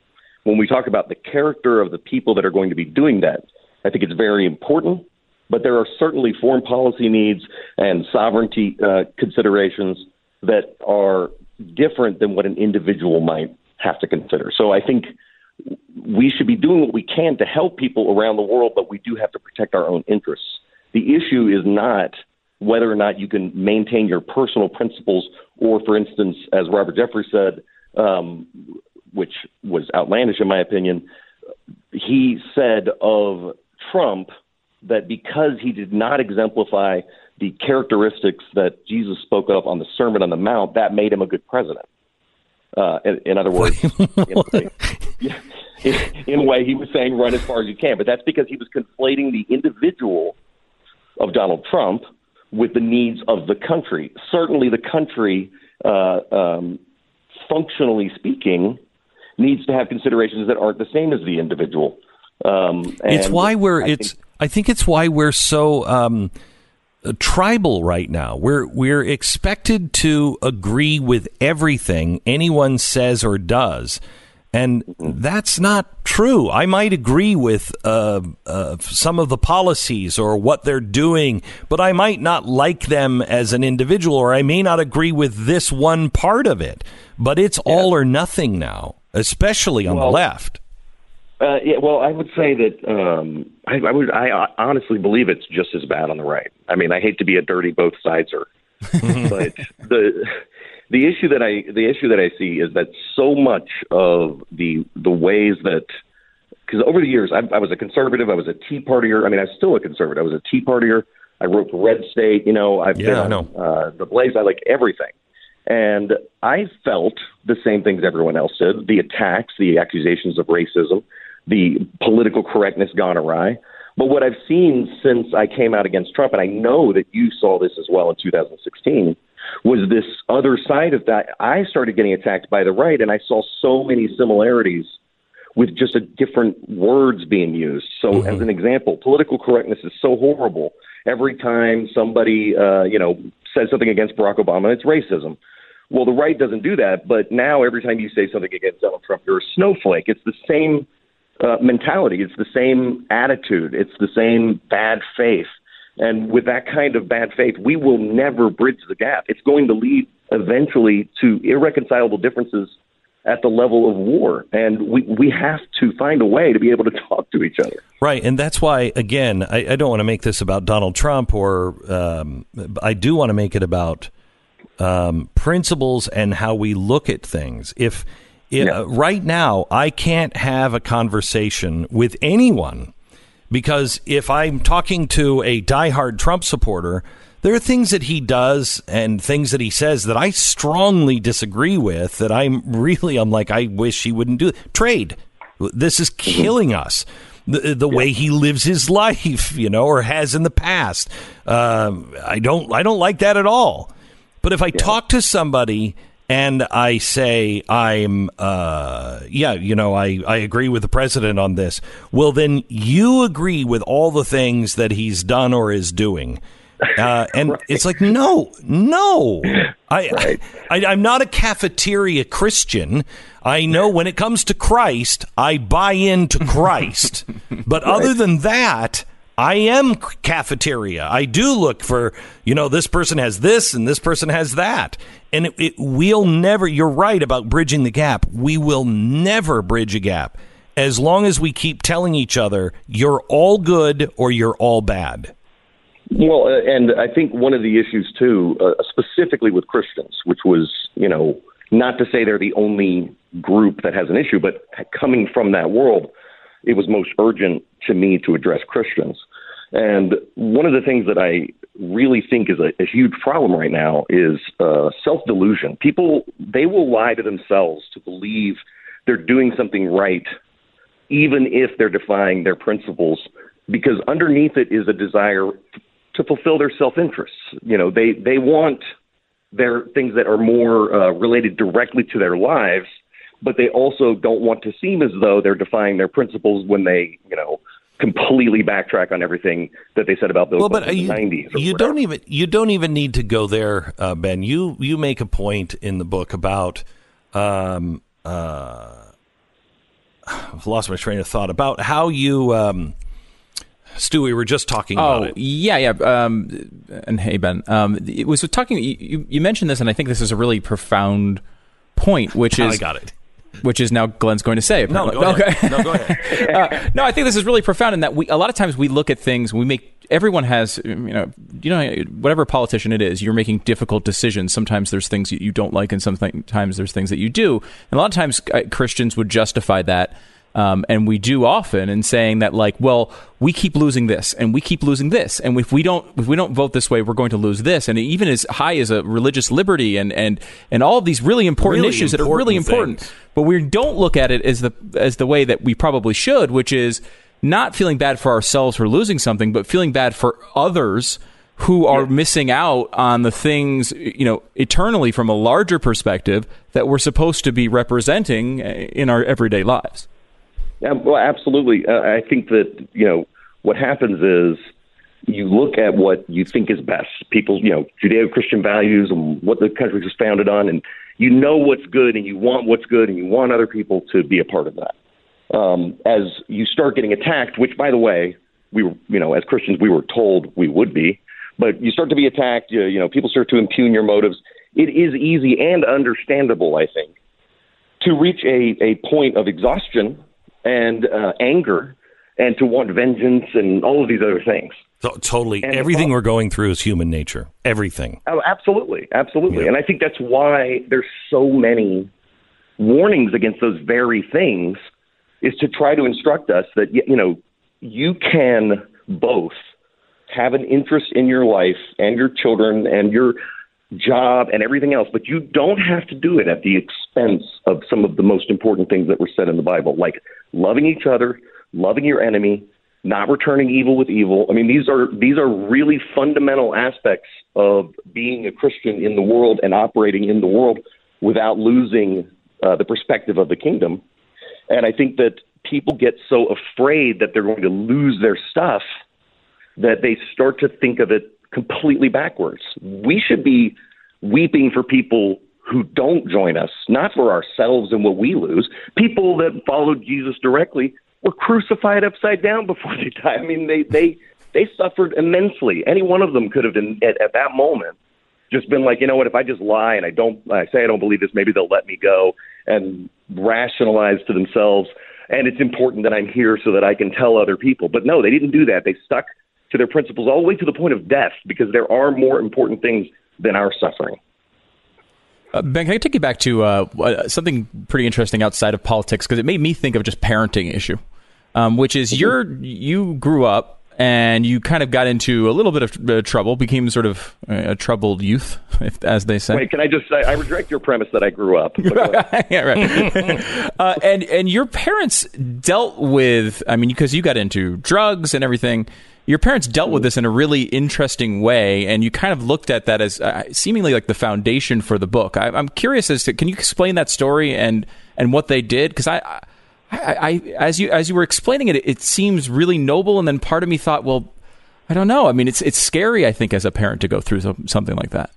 when we talk about the character of the people that are going to be doing that, I think it's very important. But there are certainly foreign policy needs and sovereignty uh, considerations that are different than what an individual might have to consider. So I think we should be doing what we can to help people around the world, but we do have to protect our own interests. The issue is not whether or not you can maintain your personal principles, or, for instance, as Robert Jeffress said, um, which was outlandish in my opinion. He said of Trump that because he did not exemplify the characteristics that Jesus spoke of on the Sermon on the Mount, that made him a good president. Uh, in, in, other words, in, in, in a way, he was saying run as far as you can, but that's because he was conflating the individual of Donald Trump with the needs of the country. Certainly, the country, uh, um, functionally speaking, needs to have considerations that aren't the same as the individual. Um, it's why we're I it's. Think, I think it's why we're so um, tribal right now. We're we're expected to agree with everything anyone says or does. And mm-hmm. that's not true. I might agree with uh, uh, some of the policies or what they're doing, but I might not like them as an individual, or I may not agree with this one part of it. But it's yeah. all or nothing now especially on well, the left. Uh, yeah, well, I would say that um, I, I would. I honestly believe it's just as bad on the right. I mean, I hate to be a dirty both sideser, but the the issue that I the issue that I see is that so much of the the ways that because over the years I, I was a conservative, I was a Tea Partier. I mean, I'm still a conservative. I was a Tea Partier. I wrote Red State. You know, I've yeah, been I know. Uh, the Blaze. I like everything. And I felt the same things everyone else did the attacks, the accusations of racism, the political correctness gone awry. But what I've seen since I came out against Trump, and I know that you saw this as well in 2016, was this other side of that. I started getting attacked by the right, and I saw so many similarities with just a different words being used. So, mm-hmm. as an example, political correctness is so horrible. Every time somebody, uh, you know, says something against Barack Obama, it's racism. Well, the right doesn't do that, but now every time you say something against Donald Trump, you're a snowflake. It's the same uh, mentality. It's the same attitude. It's the same bad faith. And with that kind of bad faith, we will never bridge the gap. It's going to lead eventually to irreconcilable differences at the level of war. And we, we have to find a way to be able to talk to each other. Right. And that's why, again, I, I don't want to make this about Donald Trump or um, I do want to make it about um, principles and how we look at things. If, if yeah. right now I can't have a conversation with anyone because if I'm talking to a diehard Trump supporter, there are things that he does and things that he says that I strongly disagree with. That I'm really, I'm like, I wish he wouldn't do it. Trade. This is killing us. The, the yeah. way he lives his life, you know, or has in the past. Um, I don't, I don't like that at all. But if I yeah. talk to somebody and I say I'm uh, yeah, you know, I, I agree with the president on this. Well, then you agree with all the things that he's done or is doing. Uh, and right. it's like no, no, I, right. I, I'm not a cafeteria Christian. I know when it comes to Christ, I buy into Christ. but right. other than that, I am cafeteria. I do look for, you know, this person has this and this person has that. And it, it, we'll never, you're right about bridging the gap. We will never bridge a gap as long as we keep telling each other, you're all good or you're all bad. Well, uh, and I think one of the issues, too, uh, specifically with Christians, which was, you know, not to say they're the only group that has an issue, but coming from that world, it was most urgent to me to address Christians. And one of the things that I really think is a, a huge problem right now is uh, self delusion. People, they will lie to themselves to believe they're doing something right, even if they're defying their principles, because underneath it is a desire to fulfill their self interests. You know, they, they want their things that are more uh, related directly to their lives but they also don't want to seem as though they're defying their principles when they, you know, completely backtrack on everything that they said about Bill well, Clinton but in the nineties. You don't even you don't even need to go there, uh, Ben. You you make a point in the book about um, uh, I've lost my train of thought about how you um, Stu, we were just talking oh, about it. Yeah, yeah. Um, and hey, Ben, um, it was talking. You, you mentioned this, and I think this is a really profound point, which is I got it which is now Glenn's going to say. Apparently. No, go okay. No, go ahead. uh, no, I think this is really profound in that we a lot of times we look at things. We make everyone has you know you know whatever politician it is. You're making difficult decisions. Sometimes there's things you don't like, and sometimes there's things that you do. And a lot of times uh, Christians would justify that um, and we do often in saying that like well we keep losing this and we keep losing this. And if we don't if we don't vote this way we're going to lose this. And even as high as a religious liberty and and and all of these really important really issues important that are really important but we don't look at it as the as the way that we probably should which is not feeling bad for ourselves for losing something but feeling bad for others who are missing out on the things, you know, eternally from a larger perspective that we're supposed to be representing in our everyday lives. Yeah, well, absolutely. Uh, I think that you know what happens is you look at what you think is best. People's you know Judeo-Christian values and what the country was founded on, and you know what's good, and you want what's good, and you want other people to be a part of that. Um, as you start getting attacked, which by the way, we you know as Christians we were told we would be, but you start to be attacked. You, you know people start to impugn your motives. It is easy and understandable, I think, to reach a, a point of exhaustion and uh, anger and to want vengeance and all of these other things. So, totally. And Everything we're going through is human nature. Everything. Oh, absolutely. Absolutely. Yeah. And I think that's why there's so many warnings against those very things is to try to instruct us that, you know, you can both have an interest in your life and your children and your job and everything else, but you don't have to do it at the expense of some of the most important things that were said in the Bible, like loving each other, loving your enemy, not returning evil with evil. I mean, these are these are really fundamental aspects of being a Christian in the world and operating in the world without losing uh, the perspective of the kingdom. And I think that people get so afraid that they're going to lose their stuff that they start to think of it completely backwards. We should be weeping for people who don't join us, not for ourselves and what we lose. People that followed Jesus directly were crucified upside down before they died. I mean, they they they suffered immensely. Any one of them could have been at, at that moment just been like, you know what, if I just lie and I don't I say I don't believe this, maybe they'll let me go and rationalize to themselves and it's important that I'm here so that I can tell other people. But no, they didn't do that. They stuck to their principles all the way to the point of death because there are more important things than our suffering. Uh, ben, can I take you back to uh, uh something pretty interesting outside of politics because it made me think of just parenting issue, um, which is you're you grew up and you kind of got into a little bit of uh, trouble, became sort of a troubled youth, if, as they say. Wait, can I just say I reject your premise that I grew up? yeah, right. uh, and and your parents dealt with, I mean, because you got into drugs and everything. Your parents dealt with this in a really interesting way, and you kind of looked at that as uh, seemingly like the foundation for the book. I, am curious as to can you explain that story and and what they did? Because I I, I, as you as you were explaining it, it seems really noble, and then part of me thought, well, I don't know. I mean, it's it's scary. I think as a parent to go through something like that.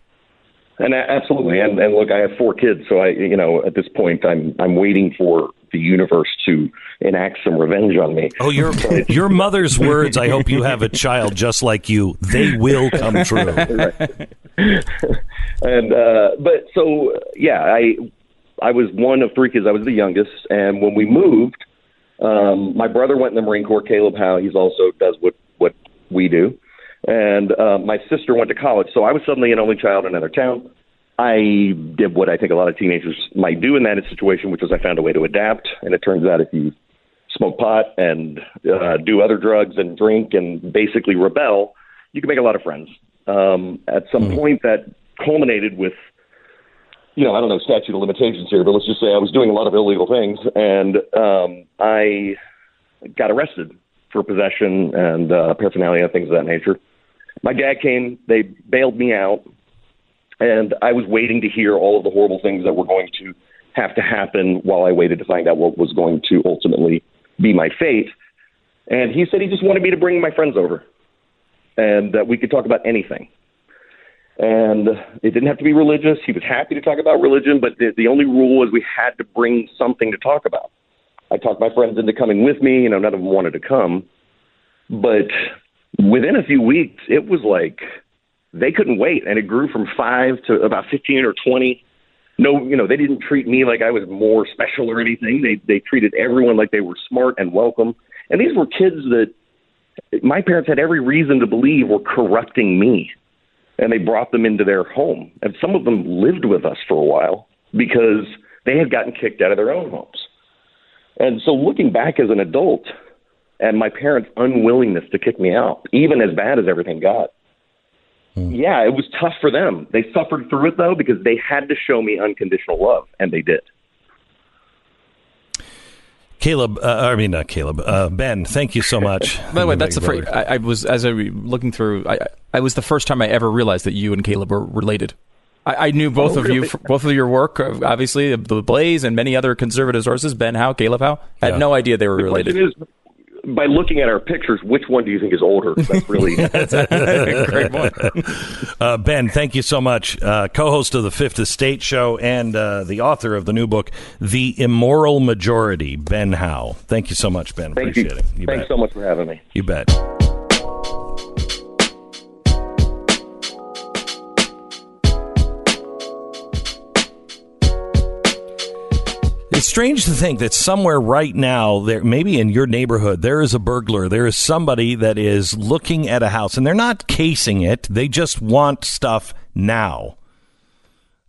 And absolutely, and and look, I have four kids, so I, you know, at this point, I'm I'm waiting for the universe to enact some revenge on me. Oh, your your mother's words. I hope you have a child just like you. They will come true. and uh, but so yeah, I I was one of three kids. I was the youngest, and when we moved, um, my brother went in the Marine Corps. Caleb Howe, he's also does what what we do, and uh, my sister went to college. So I was suddenly an only child in another town. I did what I think a lot of teenagers might do in that situation, which was I found a way to adapt. And it turns out if you smoke pot and uh, do other drugs and drink and basically rebel, you can make a lot of friends. Um, at some mm. point, that culminated with you know, I don't know statute of limitations here, but let's just say I was doing a lot of illegal things, and um, I got arrested for possession and uh, paraphernalia, things of that nature. My dad came, they bailed me out, and I was waiting to hear all of the horrible things that were going to have to happen while I waited to find out what was going to ultimately be my fate. And he said he just wanted me to bring my friends over, and that we could talk about anything and it didn't have to be religious. He was happy to talk about religion, but the, the only rule was we had to bring something to talk about. I talked my friends into coming with me. You know, none of them wanted to come, but within a few weeks, it was like they couldn't wait, and it grew from five to about fifteen or twenty. No, you know, they didn't treat me like I was more special or anything. They they treated everyone like they were smart and welcome. And these were kids that my parents had every reason to believe were corrupting me and they brought them into their home. And some of them lived with us for a while because they had gotten kicked out of their own homes. And so looking back as an adult and my parents' unwillingness to kick me out, even as bad as everything got, hmm. yeah, it was tough for them. They suffered through it though because they had to show me unconditional love, and they did. Caleb, uh, I mean not Caleb, uh, Ben. Thank you so much. By the way, that's the first. I, I, was as I was looking through. I, I was the first time I ever realized that you and Caleb were related. I, I knew both oh, of really? you, both of your work, obviously the Blaze and many other conservative sources. Ben Howe, Caleb Howe. I had yeah. no idea they were the related. Is, by looking at our pictures, which one do you think is older? That's really that's a great point. Uh, ben, thank you so much. Uh, co-host of the Fifth Estate Show and uh, the author of the new book, The Immoral Majority. Ben Howe. Thank you so much, Ben. Thank Appreciate you. it. You Thanks bet. so much for having me. You bet. It's strange to think that somewhere right now, there maybe in your neighborhood, there is a burglar. There is somebody that is looking at a house, and they're not casing it. They just want stuff now.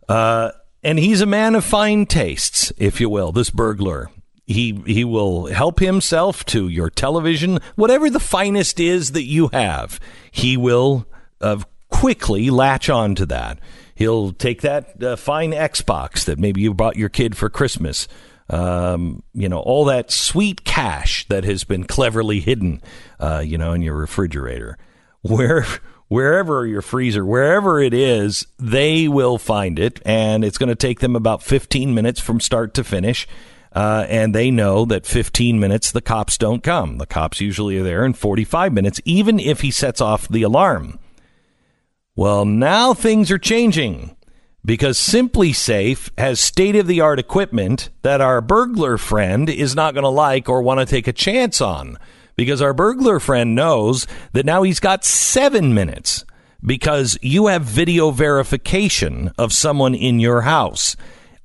Uh, and he's a man of fine tastes, if you will. This burglar. He he will help himself to your television, whatever the finest is that you have. He will uh, quickly latch on to that. He'll take that uh, fine Xbox that maybe you bought your kid for Christmas. Um, you know, all that sweet cash that has been cleverly hidden, uh, you know, in your refrigerator. Where wherever your freezer, wherever it is, they will find it, and it's going to take them about 15 minutes from start to finish. Uh, and they know that 15 minutes the cops don't come. The cops usually are there in 45 minutes, even if he sets off the alarm. Well, now things are changing because SimpliSafe has state of the art equipment that our burglar friend is not going to like or want to take a chance on because our burglar friend knows that now he's got seven minutes because you have video verification of someone in your house.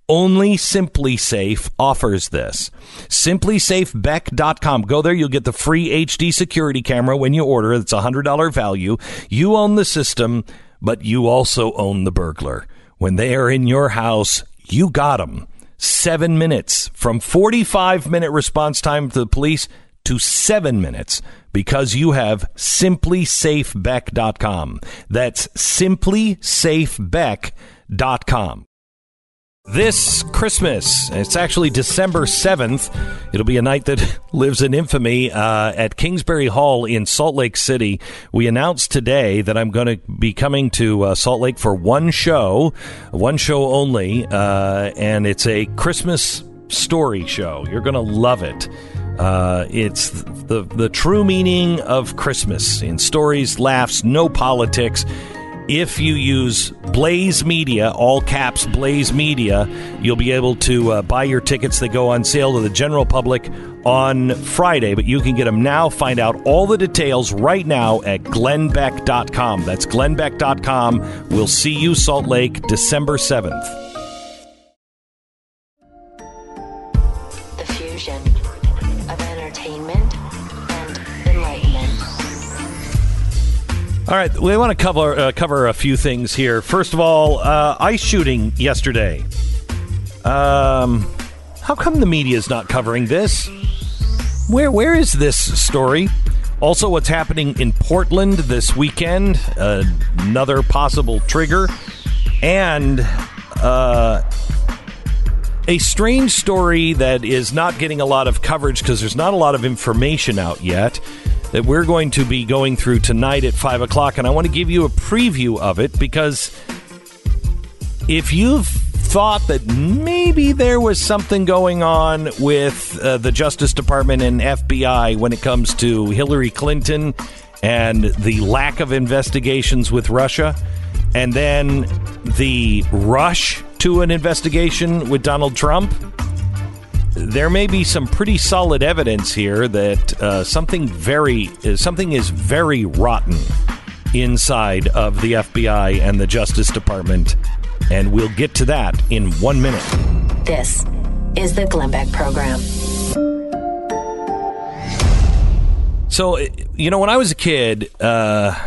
Only SimpliSafe offers this. SimpliSafeBeck.com. Go there, you'll get the free HD security camera when you order. It's a $100 value. You own the system, but you also own the burglar. When they are in your house, you got them. Seven minutes from 45 minute response time to the police to seven minutes because you have simplisafebeck.com. That's simplisafebeck.com. This Christmas, it's actually December 7th. It'll be a night that lives in infamy uh, at Kingsbury Hall in Salt Lake City. We announced today that I'm going to be coming to uh, Salt Lake for one show, one show only, uh, and it's a Christmas story show. You're going to love it. Uh, it's the the true meaning of Christmas in stories, laughs, no politics. If you use Blaze Media, all caps Blaze Media, you'll be able to uh, buy your tickets that go on sale to the general public on Friday. But you can get them now. Find out all the details right now at glennbeck.com. That's glennbeck.com. We'll see you, Salt Lake, December 7th. All right, we want to cover uh, cover a few things here. First of all, uh, ICE shooting yesterday. Um, how come the media is not covering this? Where where is this story? Also, what's happening in Portland this weekend? Uh, another possible trigger, and uh, a strange story that is not getting a lot of coverage because there's not a lot of information out yet that we're going to be going through tonight at 5 o'clock. And I want to give you a preview of it because if you've thought that maybe there was something going on with uh, the Justice Department and FBI when it comes to Hillary Clinton and the lack of investigations with Russia, and then the rush to an investigation with Donald Trump, there may be some pretty solid evidence here that uh, something very uh, something is very rotten inside of the FBI and the Justice Department, and we'll get to that in one minute. This is the Glenn Beck Program. So, uh, you know, when I was a kid, uh,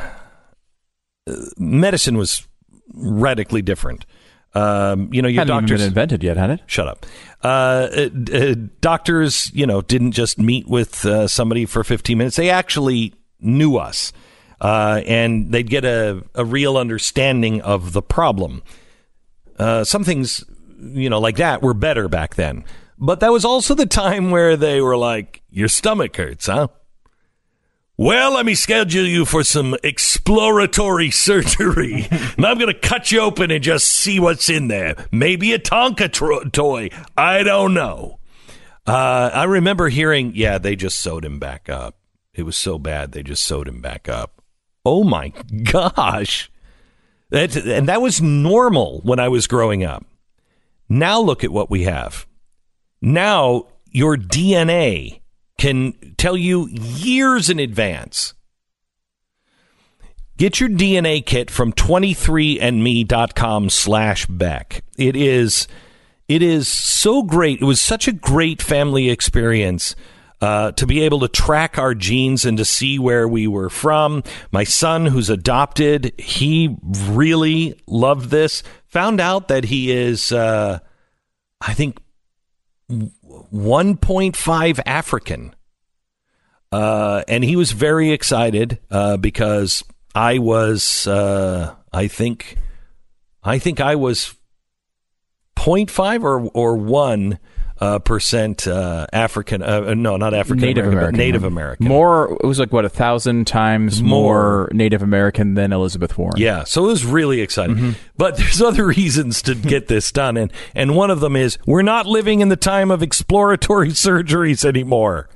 medicine was radically different. Um, you know, your Hadn't doctors invented yet, had it? Shut up. Uh, uh, uh, doctors, you know, didn't just meet with uh, somebody for 15 minutes. They actually knew us, uh, and they'd get a, a real understanding of the problem. Uh, some things, you know, like that were better back then. But that was also the time where they were like, "Your stomach hurts, huh?" Well, let me schedule you for some exploratory surgery. and I'm going to cut you open and just see what's in there. Maybe a Tonka tro- toy. I don't know. Uh, I remember hearing, yeah, they just sewed him back up. It was so bad, they just sewed him back up. Oh my gosh. That, and that was normal when I was growing up. Now look at what we have. Now your DNA can tell you years in advance. Get your DNA kit from 23andme.com slash Beck. It is, it is so great. It was such a great family experience uh, to be able to track our genes and to see where we were from. My son, who's adopted, he really loved this. Found out that he is, uh, I think, 1.5 African. Uh, and he was very excited uh, because I was, uh, I think, I think I was 0.5 or or one uh, percent uh, African. Uh, no, not African Native American, American. Native American. More, it was like what a thousand times more, Native American than Elizabeth Warren. Yeah, so it was really exciting. Mm-hmm. But there's other reasons to get this done, and and one of them is we're not living in the time of exploratory surgeries anymore.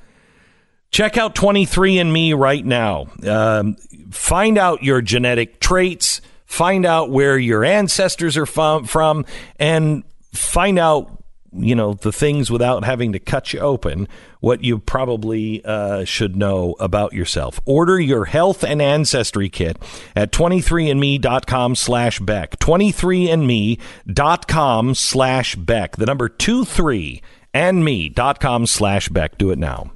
Check out 23andMe right now. Um, find out your genetic traits. Find out where your ancestors are from, from, and find out you know the things without having to cut you open what you probably uh, should know about yourself. Order your health and ancestry kit at 23andme.com slash beck. 23andme.com slash beck. The number 23 and me.com slash beck. Do it now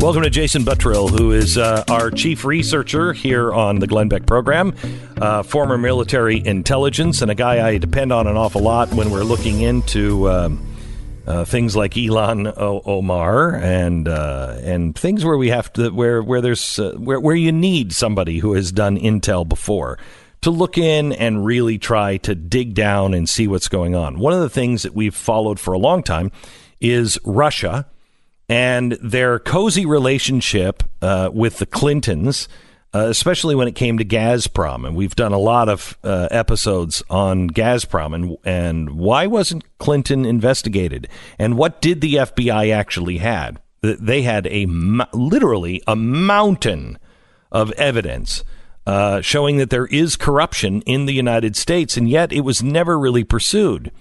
Welcome to Jason Buttrill, who is uh, our chief researcher here on the Glenn Beck program, uh, former military intelligence, and a guy I depend on an awful lot when we're looking into um, uh, things like Ilhan o- Omar and uh, and things where we have to where where there's uh, where where you need somebody who has done intel before to look in and really try to dig down and see what's going on. One of the things that we've followed for a long time is Russia and their cozy relationship uh, with the Clintons, uh, especially when it came to Gazprom. And we've done a lot of uh, episodes on Gazprom and and why wasn't Clinton investigated, and what did the FBI actually had? They had a literally a mountain of evidence. Uh, showing that there is corruption in the United States, and yet it was never really pursued.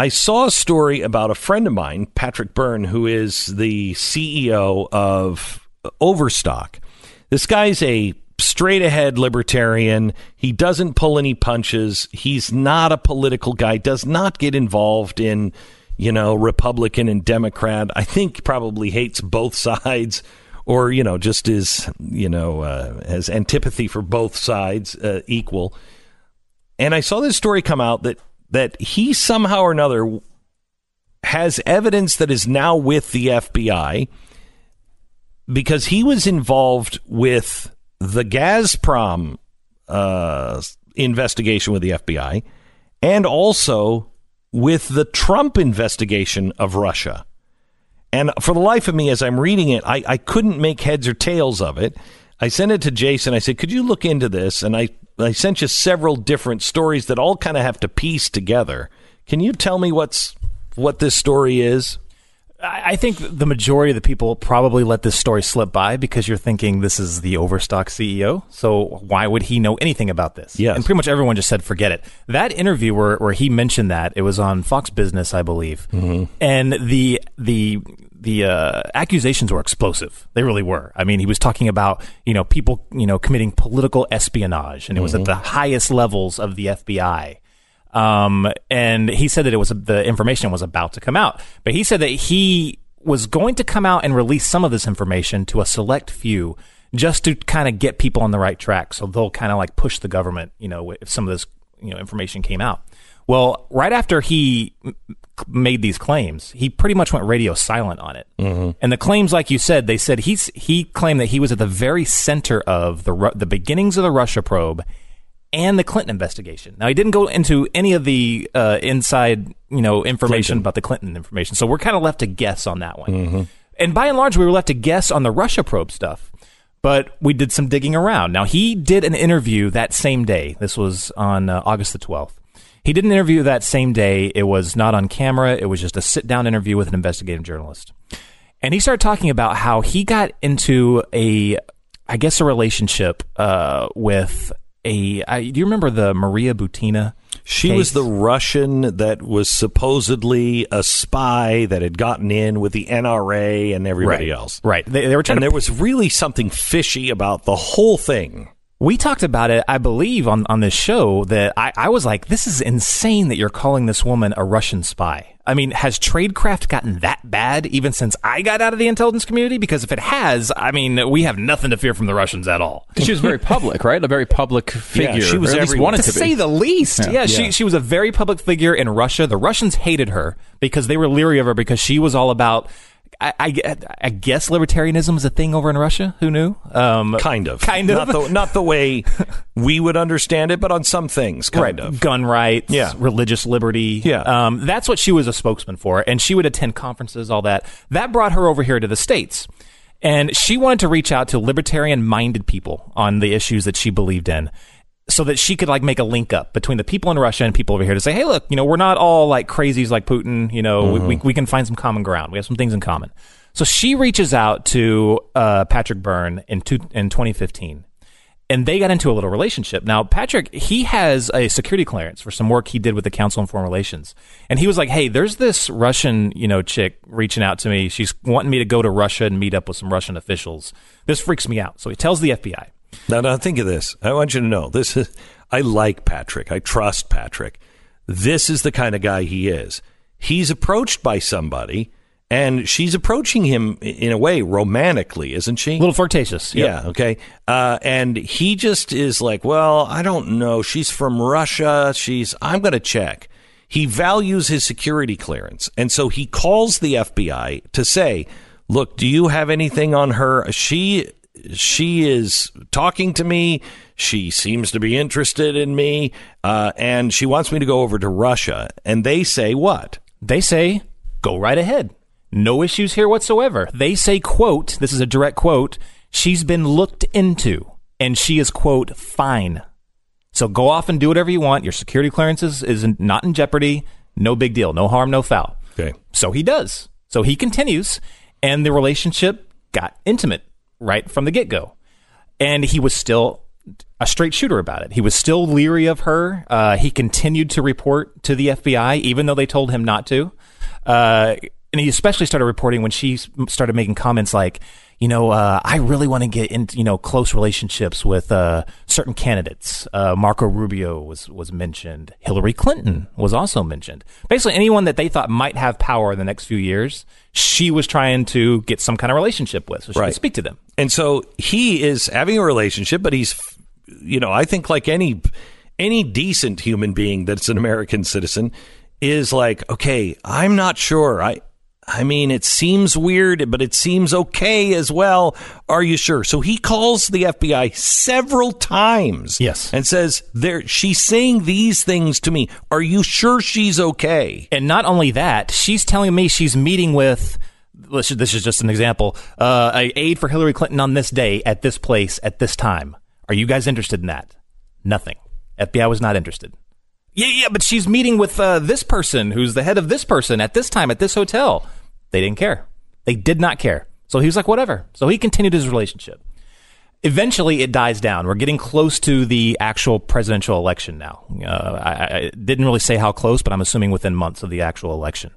I saw a story about a friend of mine, Patrick Byrne, who is the CEO of Overstock. This guy's a straight ahead libertarian. He doesn't pull any punches. He's not a political guy, does not get involved in, you know, Republican and Democrat. I think probably hates both sides or, you know, just is, you know, uh, has antipathy for both sides uh, equal. And I saw this story come out that that he somehow or another has evidence that is now with the FBI because he was involved with the Gazprom uh, investigation with the FBI and also with the Trump investigation of Russia. And for the life of me, as I'm reading it, I, I couldn't make heads or tails of it. I sent it to Jason. I said, Could you look into this? And I, I sent you several different stories that all kind of have to piece together. Can you tell me what's what this story is? I I think the majority of the people probably let this story slip by because you're thinking this is the Overstock CEO. So why would he know anything about this? Yes. And pretty much everyone just said, forget it. That interview where, where he mentioned that, it was on Fox Business, I believe. Mm-hmm. And the, the, the uh, accusations were explosive. They really were. I mean, he was talking about you know people you know committing political espionage, and it was at the highest levels of the FBI. Um, and he said that it was the information was about to come out, but he said that he was going to come out and release some of this information to a select few, just to kind of get people on the right track, so they'll kind of like push the government, you know, if some of this you know information came out. Well, right after he made these claims, he pretty much went radio silent on it. Mm-hmm. And the claims, like you said, they said he's he claimed that he was at the very center of the the beginnings of the Russia probe and the Clinton investigation. Now he didn't go into any of the uh, inside you know information Clinton. about the Clinton information, so we're kind of left to guess on that one. Mm-hmm. And by and large, we were left to guess on the Russia probe stuff. But we did some digging around. Now he did an interview that same day. This was on uh, August the twelfth. He did an interview that same day. It was not on camera. It was just a sit down interview with an investigative journalist. And he started talking about how he got into a, I guess, a relationship uh, with a. I, do you remember the Maria Butina? She was the Russian that was supposedly a spy that had gotten in with the NRA and everybody Right. else. Right. They, they were trying And to there was really something fishy about the whole thing. We talked about it, I believe, on, on this show that I, I was like, this is insane that you're calling this woman a Russian spy. I mean, has tradecraft gotten that bad even since I got out of the intelligence community? Because if it has, I mean, we have nothing to fear from the Russians at all. She was very public, right? A very public figure. she was at least wanted to to, say the least. Yeah, Yeah. she she was a very public figure in Russia. The Russians hated her because they were leery of her because she was all about I, I, I guess libertarianism is a thing over in Russia. Who knew? Um, kind of, kind of. Not the, not the way we would understand it, but on some things, kind right. of. Gun rights, Yeah. religious liberty. Yeah. Um, that's what she was a spokesman for. And she would attend conferences, all that. That brought her over here to the States. And she wanted to reach out to libertarian minded people on the issues that she believed in so that she could like make a link up between the people in Russia and people over here to say, hey, look, you know, we're not all like crazies like Putin. You know, we, we, we can find some common ground. We have some things in common. So she reaches out to uh, Patrick Byrne in, two, in 2015 and they got into a little relationship. Now, Patrick, he has a security clearance for some work he did with the Council on Foreign Relations. And he was like, hey, there's this Russian, you know, chick reaching out to me. She's wanting me to go to Russia and meet up with some Russian officials. This freaks me out. So he tells the FBI. Now, now think of this. I want you to know this is. I like Patrick. I trust Patrick. This is the kind of guy he is. He's approached by somebody, and she's approaching him in a way romantically, isn't she? A little flirtatious. yep. Yeah. Okay. Uh, and he just is like, well, I don't know. She's from Russia. She's. I'm going to check. He values his security clearance, and so he calls the FBI to say, "Look, do you have anything on her? She she is talking to me. She seems to be interested in me, uh, and she wants me to go over to Russia." And they say, "What?" They say, go right ahead. No issues here whatsoever. They say, quote, this is a direct quote, she's been looked into and she is, quote, fine. So go off and do whatever you want. Your security clearance is, is not in jeopardy. No big deal. No harm, no foul. Okay. So he does. So he continues, and the relationship got intimate right from the get go. And he was still a straight shooter about it. He was still leery of her. Uh, he continued to report to the FBI, even though they told him not to. Uh, and he especially started reporting when she started making comments like, you know, uh, I really want to get into, you know, close relationships with uh, certain candidates. Uh, Marco Rubio was was mentioned. Hillary Clinton was also mentioned. Basically, anyone that they thought might have power in the next few years, she was trying to get some kind of relationship with, so she Right. could speak to them. And so he is having a relationship, but he's, you know, I think like any any decent human being that's an American citizen is like, okay, I'm not sure. I I mean, it seems weird, but it seems okay as well. Are you sure? So he calls the FBI several times. Yes. And says, there she's saying these things to me. Are you sure she's okay? And not only that, she's telling me she's meeting with. This is, just an example. Uh, a aide for Hillary Clinton on this day at this place at this time. Are you guys interested in that? Nothing. FBI was not interested. Yeah, yeah, but she's meeting with uh, this person who's the head of this person at this time at this hotel. They didn't care. They did not care. So he was like, whatever. So he continued his relationship. Eventually, it dies down. We're getting close to the actual presidential election now. Uh, I, I didn't really say how close, but I'm assuming within months of the actual election.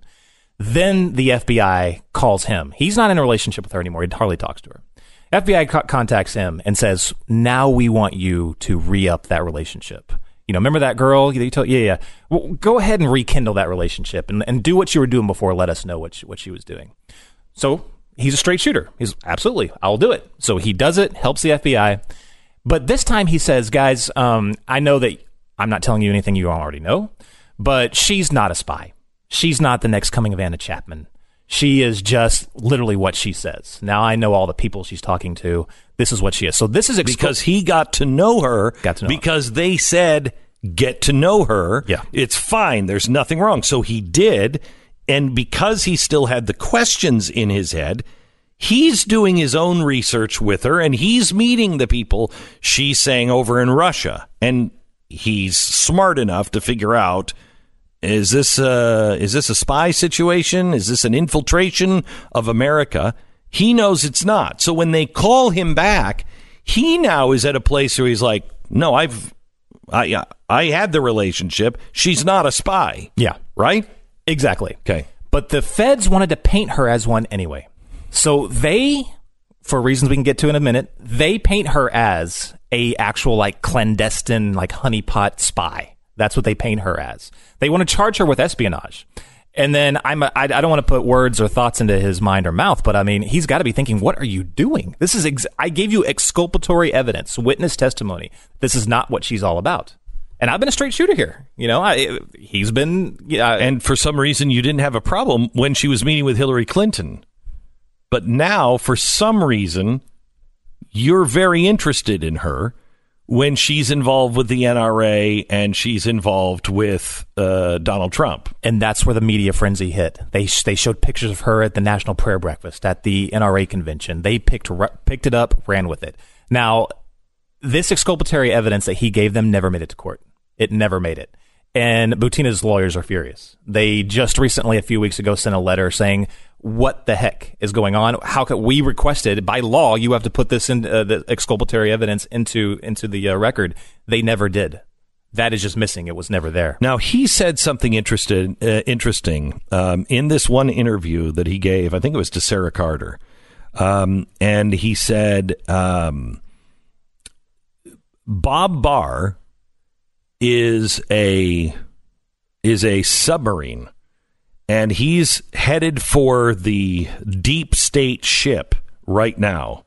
Then the FBI calls him. He's not in a relationship with her anymore. He hardly talks to her. FBI co- contacts him and says, "Now we want you to re-up that relationship. You know, remember that girl? You told, yeah, yeah. Well, go ahead and rekindle that relationship and, and do what you were doing before. Let us know what she, what she was doing." So he's a straight shooter. He's absolutely, I'll do it. So he does it, helps the FBI. But this time he says, guys, um, I know that I'm not telling you anything you already know, but she's not a spy. She's not the next coming of Anna Chapman. She is just literally what she says. Now I know all the people she's talking to. This is what she is. So this is expo- because he got to know her Got to know her. because they said get to know her Yeah. it's fine there's nothing wrong so he did and because he still had the questions in his head he's doing his own research with her and he's meeting the people she's saying over in Russia and he's smart enough to figure out is this a, is this a spy situation? Is this an infiltration of America? He knows it's not. So when they call him back, he now is at a place where he's like, "No, I've I I had the relationship. She's not a spy." Yeah. Right? Exactly. Okay. But the feds wanted to paint her as one anyway. So they, for reasons we can get to in a minute, they paint her as a actual like clandestine, like honeypot spy. That's what they paint her as. They want to charge her with espionage. And then I'm a, I, I don't want to put words or thoughts into his mind or mouth, but I mean, he's got to be thinking, what are you doing? This is, ex- I gave you exculpatory evidence, witness testimony. This is not what she's all about. And I've been a straight shooter here. You know, I, he's been, yeah, And for some reason you didn't have a problem when she was meeting with Hillary Clinton. But now, for some reason, you're very interested in her when she's involved with the NRA and she's involved with uh, Donald Trump. And that's where the media frenzy hit. They they showed pictures of her at the National Prayer Breakfast at the NRA convention. They picked picked it up, ran with it. Now, this exculpatory evidence that he gave them never made it to court. It never made it. And Butina's lawyers are furious. They just recently, a few weeks ago, sent a letter saying, "What the heck is going on? How could we requested by law? You have to put this in uh, the exculpatory evidence into into the uh, record." They never did. That is just missing. It was never there. Now he said something interested, uh, interesting um, in this one interview that he gave. I think it was to Sarah Carter, um, and he said um, Bob Barr is a is a submarine. And he's headed for the deep state ship right now.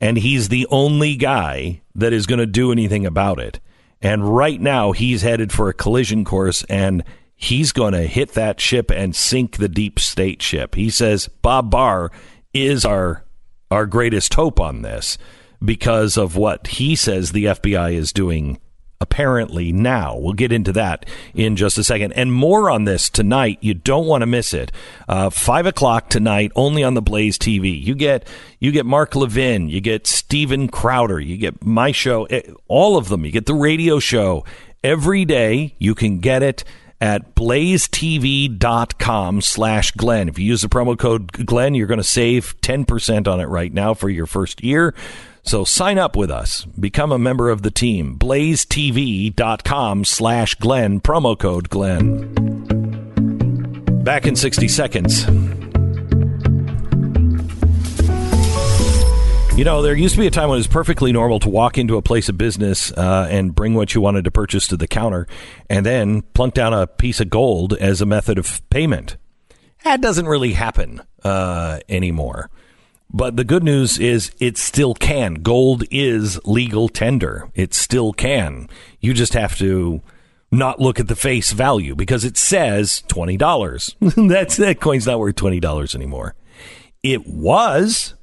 And he's the only guy that is going to do anything about it. And right now he's headed for a collision course and he's going to hit that ship and sink the deep state ship. He says bob barr is our our greatest hope on this because of what he says the FBI is doing apparently now. We'll get into that in just a second. And more on this tonight. You don't want to miss it. Uh, Five o'clock tonight, only on the Blaze TV. You get you get Mark Levin, you get Steven Crowder, you get my show, eh, all of them. You get the radio show every day. You can get it at blazetv.com slash Glenn. If you use the promo code Glenn, you're going to save 10% on it right now for your first year. So sign up with us. Become a member of the team. blazetv.com slash Glenn. Promo code Glenn. Back in 60 seconds. You know, there used to be a time when it was perfectly normal to walk into a place of business uh, and bring what you wanted to purchase to the counter and then plunk down a piece of gold as a method of payment. That doesn't really happen uh, anymore. But the good news is it still can. Gold is legal tender. It still can. You just have to not look at the face value because it says $20. That's that coin's not worth $20 anymore. It was.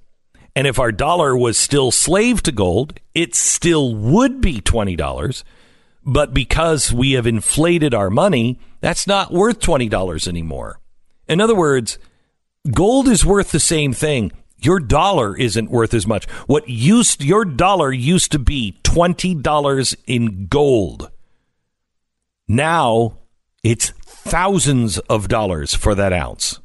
And if our dollar was still slave to gold, it still would be $20. But because we have inflated our money, that's not worth $20 anymore. In other words, gold is worth the same thing your dollar isn't worth as much. What used your dollar used to be $20 in gold. Now it's thousands of dollars for that ounce.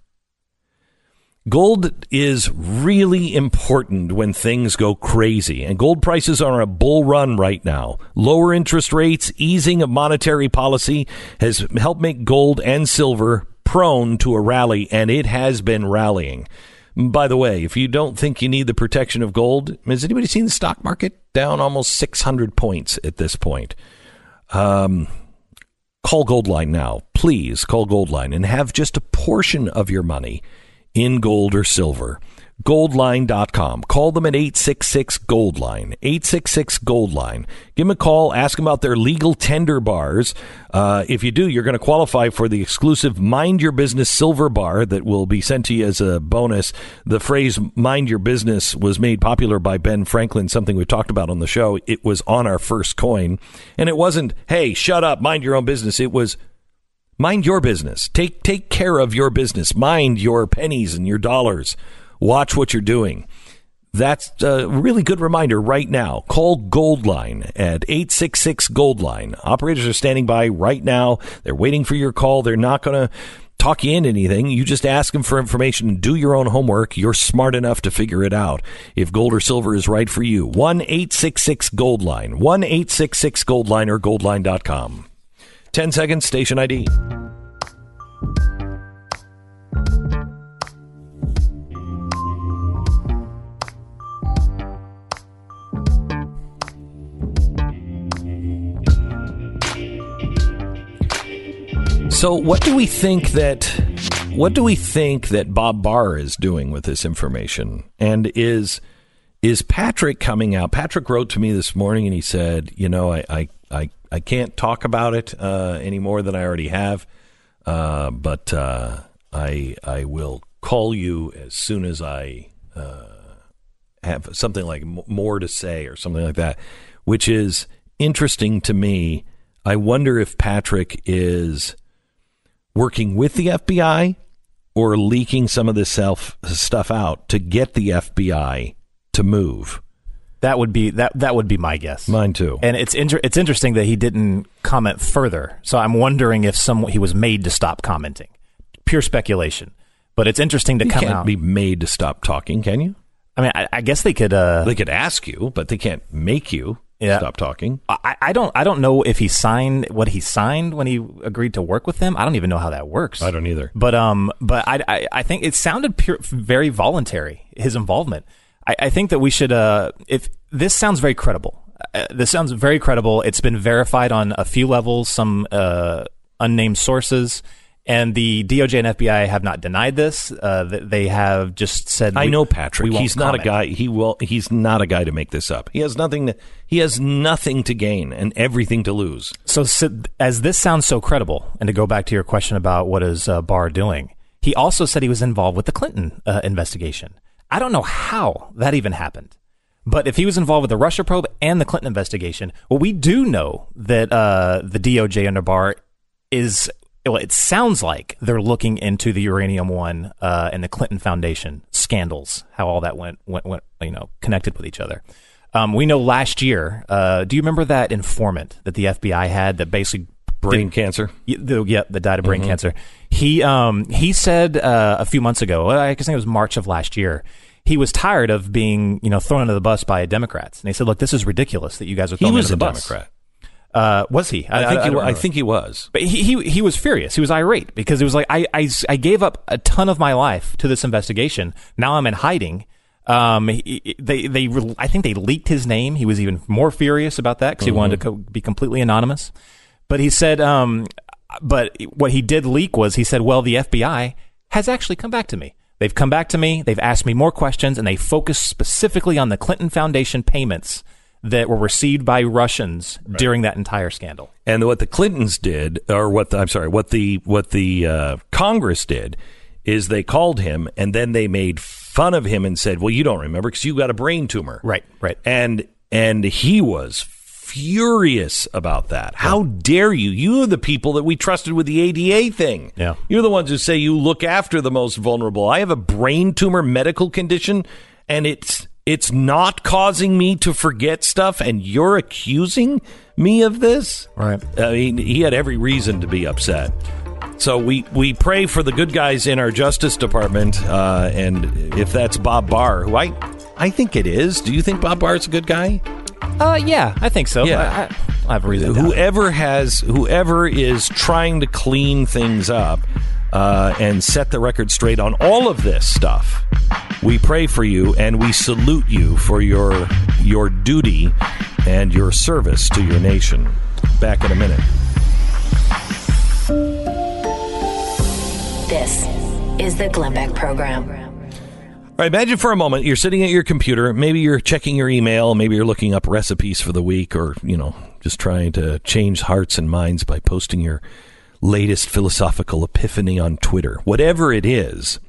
Gold is really important when things go crazy, and gold prices are on a bull run right now. Lower interest rates, easing of monetary policy has helped make gold and silver prone to a rally, and it has been rallying. By the way, if you don't think you need the protection of gold, has anybody seen the stock market down almost 600 points at this point? Um, call Goldline now. Please call Goldline and have just a portion of your money in gold or silver goldline.com. Call them at 866 Goldline. 866 Goldline. Give them a call. Ask them about their legal tender bars. Uh, if you do, you're going to qualify for the exclusive Mind Your Business silver bar that will be sent to you as a bonus. The phrase Mind Your Business was made popular by Ben Franklin, something we talked about on the show. It was on our first coin. And it wasn't, hey, shut up, mind your own business. It was, mind your business. Take, take care of your business. Mind your pennies and your dollars. Watch what you're doing. That's a really good reminder right now. Call Goldline at 866 Goldline. Operators are standing by right now. They're waiting for your call. They're not going to talk you into anything. You just ask them for information and do your own homework. You're smart enough to figure it out. If gold or silver is right for you, 1 866 Goldline. 1 866 Goldline or goldline.com. 10 seconds, station ID. So, what do we think that what do we think that Bob Barr is doing with this information? And is is Patrick coming out? Patrick wrote to me this morning and he said, you know, I I I, I can't talk about it uh, any more than I already have, uh, but uh, I I will call you as soon as I uh, have something like more to say or something like that, which is interesting to me. I wonder if Patrick is working with the FBI or leaking some of this self stuff out to get the FBI to move. That would be that that would be my guess. Mine too. And it's inter- it's interesting that he didn't comment further. So I'm wondering if some he was made to stop commenting. Pure speculation. But it's interesting to You come can't out. be made to stop talking, can you? I mean, I, I guess they could. Uh, They could ask you, but they can't make you Yeah. stop talking. I, I don't. I don't know if he signed what he signed when he agreed to work with them. I don't even know how that works. I don't either. But um, but I I, I think it sounded pure, very voluntary. His involvement. I, I think that we should. Uh, if this sounds very credible. Uh, this sounds very credible. It's been verified on a few levels, some uh, unnamed sources, and the DOJ and FBI have not denied this. Uh, they have just said. I know Patrick. He's not a guy. He will. He's not a guy to make this up. He has nothing. To, he has nothing to gain and everything to lose. So, as this sounds so credible, and to go back to your question about what is uh, Barr doing, he also said he was involved with the Clinton uh, investigation. I don't know how that even happened, but if he was involved with the Russia probe and the Clinton investigation, well, we do know that uh, the DOJ under Barr is. Well, it sounds like they're looking into the Uranium One uh, and the Clinton Foundation scandals, how all that went, went, went you know, connected with each other. Um, we know last year. Uh, do you remember that informant that the FBI had that basically Brain did- cancer. The, yeah, that died of brain Mhm. cancer. He um he said uh, a few months ago, I guess it was March of last year. He was tired of being you know thrown under the bus by Democrats, and he said, "Look, this is ridiculous that you guys are throwing was under the bus." Democrat. Uh, was he? I, think. he, don't wa- I think he was. But he, he he was furious. He was irate because it was like I, I I gave up a ton of my life to this investigation. Now I'm in hiding. Um, he, he- they they I think they leaked his name. He was even more furious about that because he wanted to co- be completely anonymous. But he said, um, but what he did leak was he said, well, the FBI has actually come back to me. They've come back to me. They've asked me more questions, and they focused specifically on the Clinton Foundation payments that were received by Russians during that entire scandal. And what the Clintons did, or what the, I'm sorry, what the what the uh, Congress did, is they called him and then they made fun of him and said, "Well, you don't remember because you got a brain tumor." Right, right. And and he was furious about that. How dare you? You are the people that we trusted with the ADA thing. Yeah. You're the ones who say you look after the most vulnerable. I have a brain tumor medical condition and it's it's not causing me to forget stuff and you're accusing me of this? Right. I mean, he had every reason to be upset. So we, we pray for the good guys in our Justice Department, uh, and if that's Bob Barr, who I I think it is. Do you think Bob Barr is a good guy? Uh, yeah, I think so. Yeah. I, I, have a reason. to doubt it. Whoever has whoever is trying to clean things up uh, and set the record straight on all of this stuff, we pray for you and we salute you for your your duty and your service to your nation. Back in a minute. This is the Glenn Beck Program. All right, imagine for a moment you're sitting at your computer. Maybe you're checking your email. Maybe you're looking up recipes for the week, or you know, just trying to change hearts and minds by posting your latest philosophical epiphany on Twitter. Whatever it is,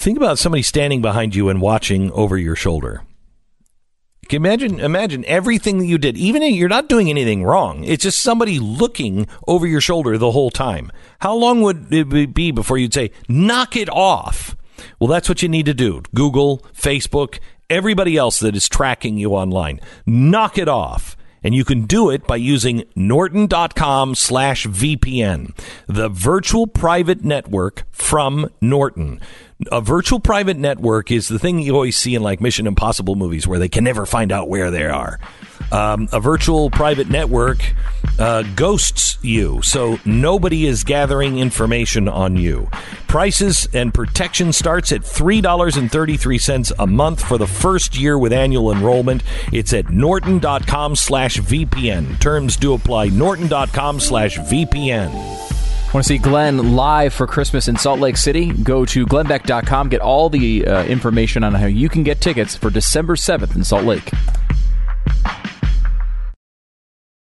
think about somebody standing behind you and watching over your shoulder. Imagine, imagine everything that you did. Even if you're not doing anything wrong. It's just somebody looking over your shoulder the whole time. How long would it be before you'd say, "Knock it off"? Well, that's what you need to do. Google, Facebook, everybody else that is tracking you online. Knock it off. And you can do it by using norton.com slash VPN, the virtual private network from Norton. A virtual private network is the thing you always see in like Mission Impossible movies where they can never find out where they are. Um, a virtual private network uh, ghosts you, so nobody is gathering information on you. Prices and protection starts at $3.33 a month for the first year with annual enrollment. It's at norton.com slash VPN. Terms do apply. norton.com slash VPN. Want to see Glenn live for Christmas in Salt Lake City? Go to glennbeck.com. Get all the uh, information on how you can get tickets for December 7th in Salt Lake.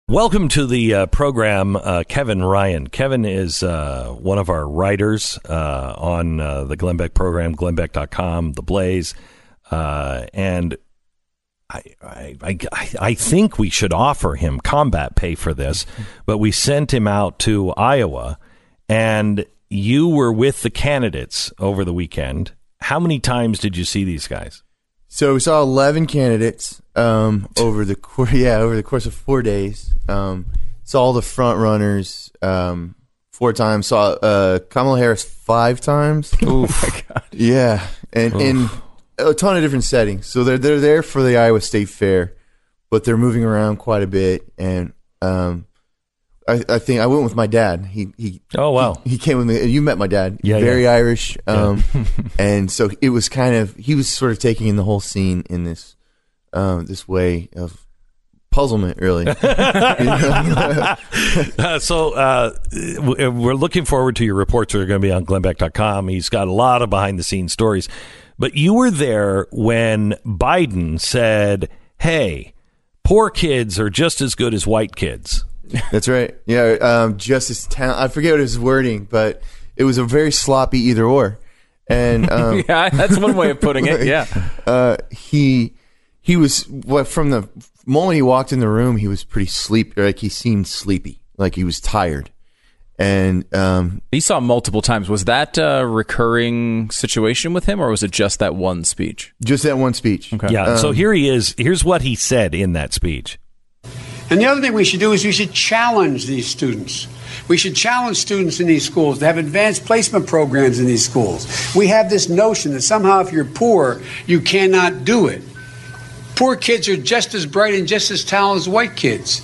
Welcome to the uh, program, uh, Kevin Ryan. Kevin is uh, one of our writers uh, on uh, the Glenn Beck program, glennbeck.com, The Blaze. Uh, and I, I, I, I think we should offer him combat pay for this, but we sent him out to Iowa, and you were with the candidates over the weekend. How many times did you see these guys? So we saw eleven candidates um, over the course, yeah, over the course of four days. Um, saw all the front runners um, four times. Saw uh, Kamala Harris five times. Oh my god! Yeah, and in a ton of different settings. So they're they're there for the Iowa State Fair, but they're moving around quite a bit. And um, I, I think I went with my dad. He he. Oh wow! He, he came with me. You met my dad. Yeah, very yeah. Irish. Um, and so it was kind of he was sort of taking in the whole scene in this um, this way of puzzlement, really. Uh, so uh, we're looking forward to your reports that are going to be on glennbeck.com. He's got a lot of behind the scenes stories. But you were there when Biden said, hey, poor kids are just as good as white kids. That's right. Yeah, um, Justice Town. I forget what his wording, but it was a very sloppy either or. And um, yeah, that's one way of putting it. Yeah. uh, he he was what from the moment he walked in the room, he was pretty sleep. Like he seemed sleepy, like he was tired. And um, He saw multiple times. Was that a recurring situation with him, or was it just that one speech? just that one speech. Okay. Yeah. so Um, here he is. Here's what he said in that speech. And the other thing we should do is we should challenge these students. We should challenge students in these schools to have advanced placement programs in these schools. We have this notion that somehow if you're poor, you cannot do it. Poor kids are just as bright and just as talented as white kids.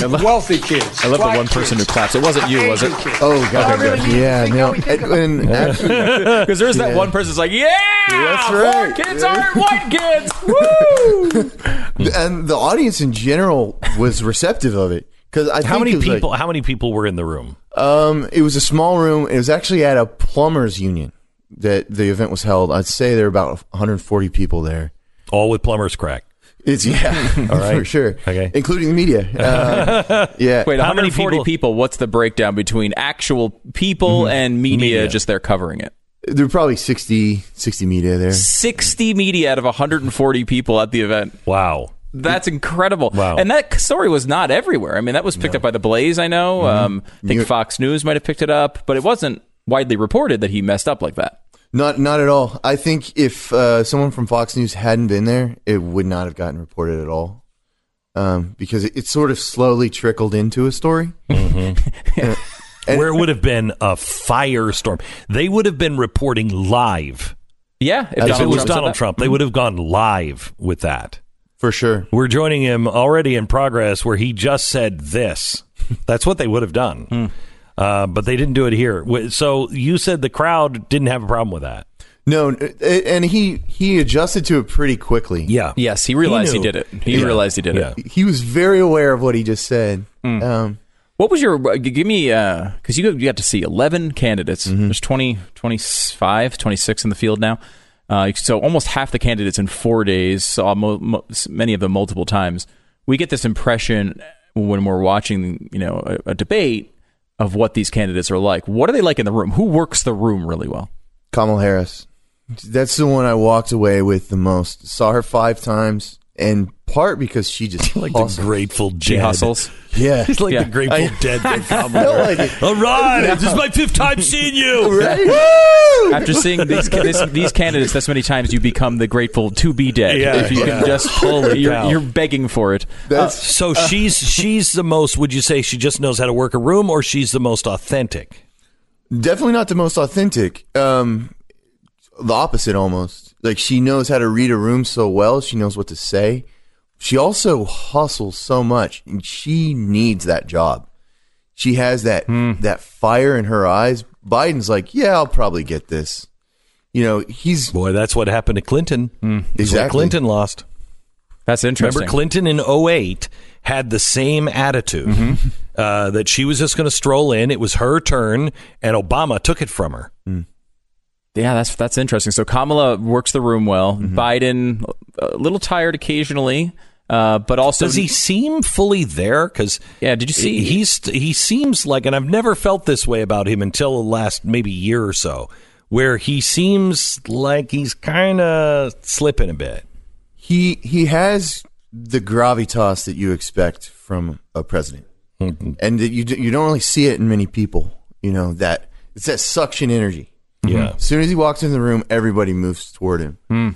Wealthy kids. I love the black one person who claps. It wasn't you, was it? Kids. Oh god, really? yeah, no. And, and Because there's that Yeah. one person that's like, yeah, That's poor right. kids Yeah. aren't white kids. Woo! and the audience in general was receptive of it because I How think many it was like- people? how many people were in the room? Um, it was a small room. It was actually at a plumbers union that the event was held. I'd say there were about 140 people there. All with plumber's crack. It's yeah, All right. for sure. Okay. including the media. Uh, yeah, Wait, How many 140 people- people? What's the breakdown between actual people and media, Media. just there covering it? there were probably 60, 60 media there. 60 media out of 140 people at the event. Wow. That's incredible. Wow. And that story was not everywhere. I mean, that was picked up by the Blaze, I know. Um, I think You- Fox News might have picked it up, but it wasn't widely reported that he messed up like that. Not not at all. I think if uh, someone from Fox News hadn't been there, it would not have gotten reported at all. Um, because it, it sort of slowly trickled into a story. Where it would have been a firestorm. They would have been reporting live. Yeah. If it was said Donald that. Trump, they would have gone live with that. For sure. We're joining him already in progress where he just said this. That's what they would have done. Hmm. Uh, but they didn't do it here. So you said the crowd didn't have a problem with that. No, and he he adjusted to it pretty quickly. Yeah. Yes, he realized he, knew. did it. He Yeah. realized he did Yeah. it. He was very aware of what he just said. Um, What was your uh, give me because you you got to see 11 candidates. There's 20 25 26 in the field now. Uh, so almost half the candidates in 4 days saw mo- mo- many of them multiple times. We get this impression when we're watching, you know, a, a debate of what these candidates are like. What are they like in the room? Who works the room really well? Kamala Harris. That's the one I walked away with the most. Saw her five times, and part because she just Like hustles. the Grateful Dead. She hustles. Yeah, He's like Yeah. the Grateful I- Dead. that felt Kamala. like it. All right, this is my fifth time seeing you. Right? After seeing these this, these candidates this many times, you become the grateful to be dead. Yeah, if you yeah. can just Holy you're, cow. you're begging for it. That's So she's she's the most. Would you say she just knows how to work a room, or she's the most authentic? definitely not the most authentic. Um, the opposite almost. Like she knows how to read a room so well. She knows what to say. She also hustles so much, and she needs that job. She has that hmm. that fire in her eyes. Biden's like, yeah, I'll probably get this. You know, he's Boy, that's what happened to Clinton. Hmm. That's why Exactly. Clinton lost. That's interesting. Remember, Clinton in 08 had the same attitude mm-hmm. uh, that she was just going to stroll in. It was her turn, and Obama took it from her. Hmm. Yeah, that's that's interesting. So Kamala works the room well. Biden a little tired occasionally. Uh, but also, does he seem fully there? Because yeah, did you see? He's he seems like, and I've never felt this way about him until the last maybe year or so, where he seems like he's kind of slipping a bit. He he has the gravitas that you expect from a president, Mm-hmm. and that you you don't really see it in many people. You know that it's that suction energy. Yeah. As soon as he walks in the room, everybody moves toward him. Hmm.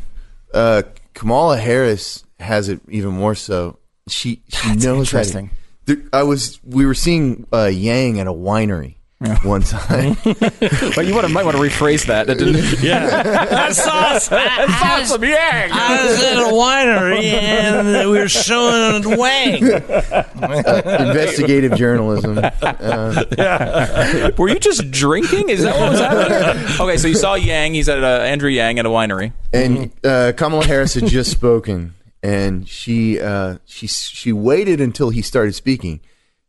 Uh, Kamala Harris has it even more so. She she knows how to- interesting. There- I was we were seeing uh, Yang at a winery one time. but you wanna, might want to rephrase that. That didn't. Yeah. I saw, I saw some yang. I was at a winery and we were showing Wang. Uh, investigative journalism. Uh, Were you just drinking? Is that what was happening? okay, so you saw Yang. He's at uh, Andrew Yang at a winery. and uh, Kamala Harris had just spoken, and she uh, she she waited until he started speaking.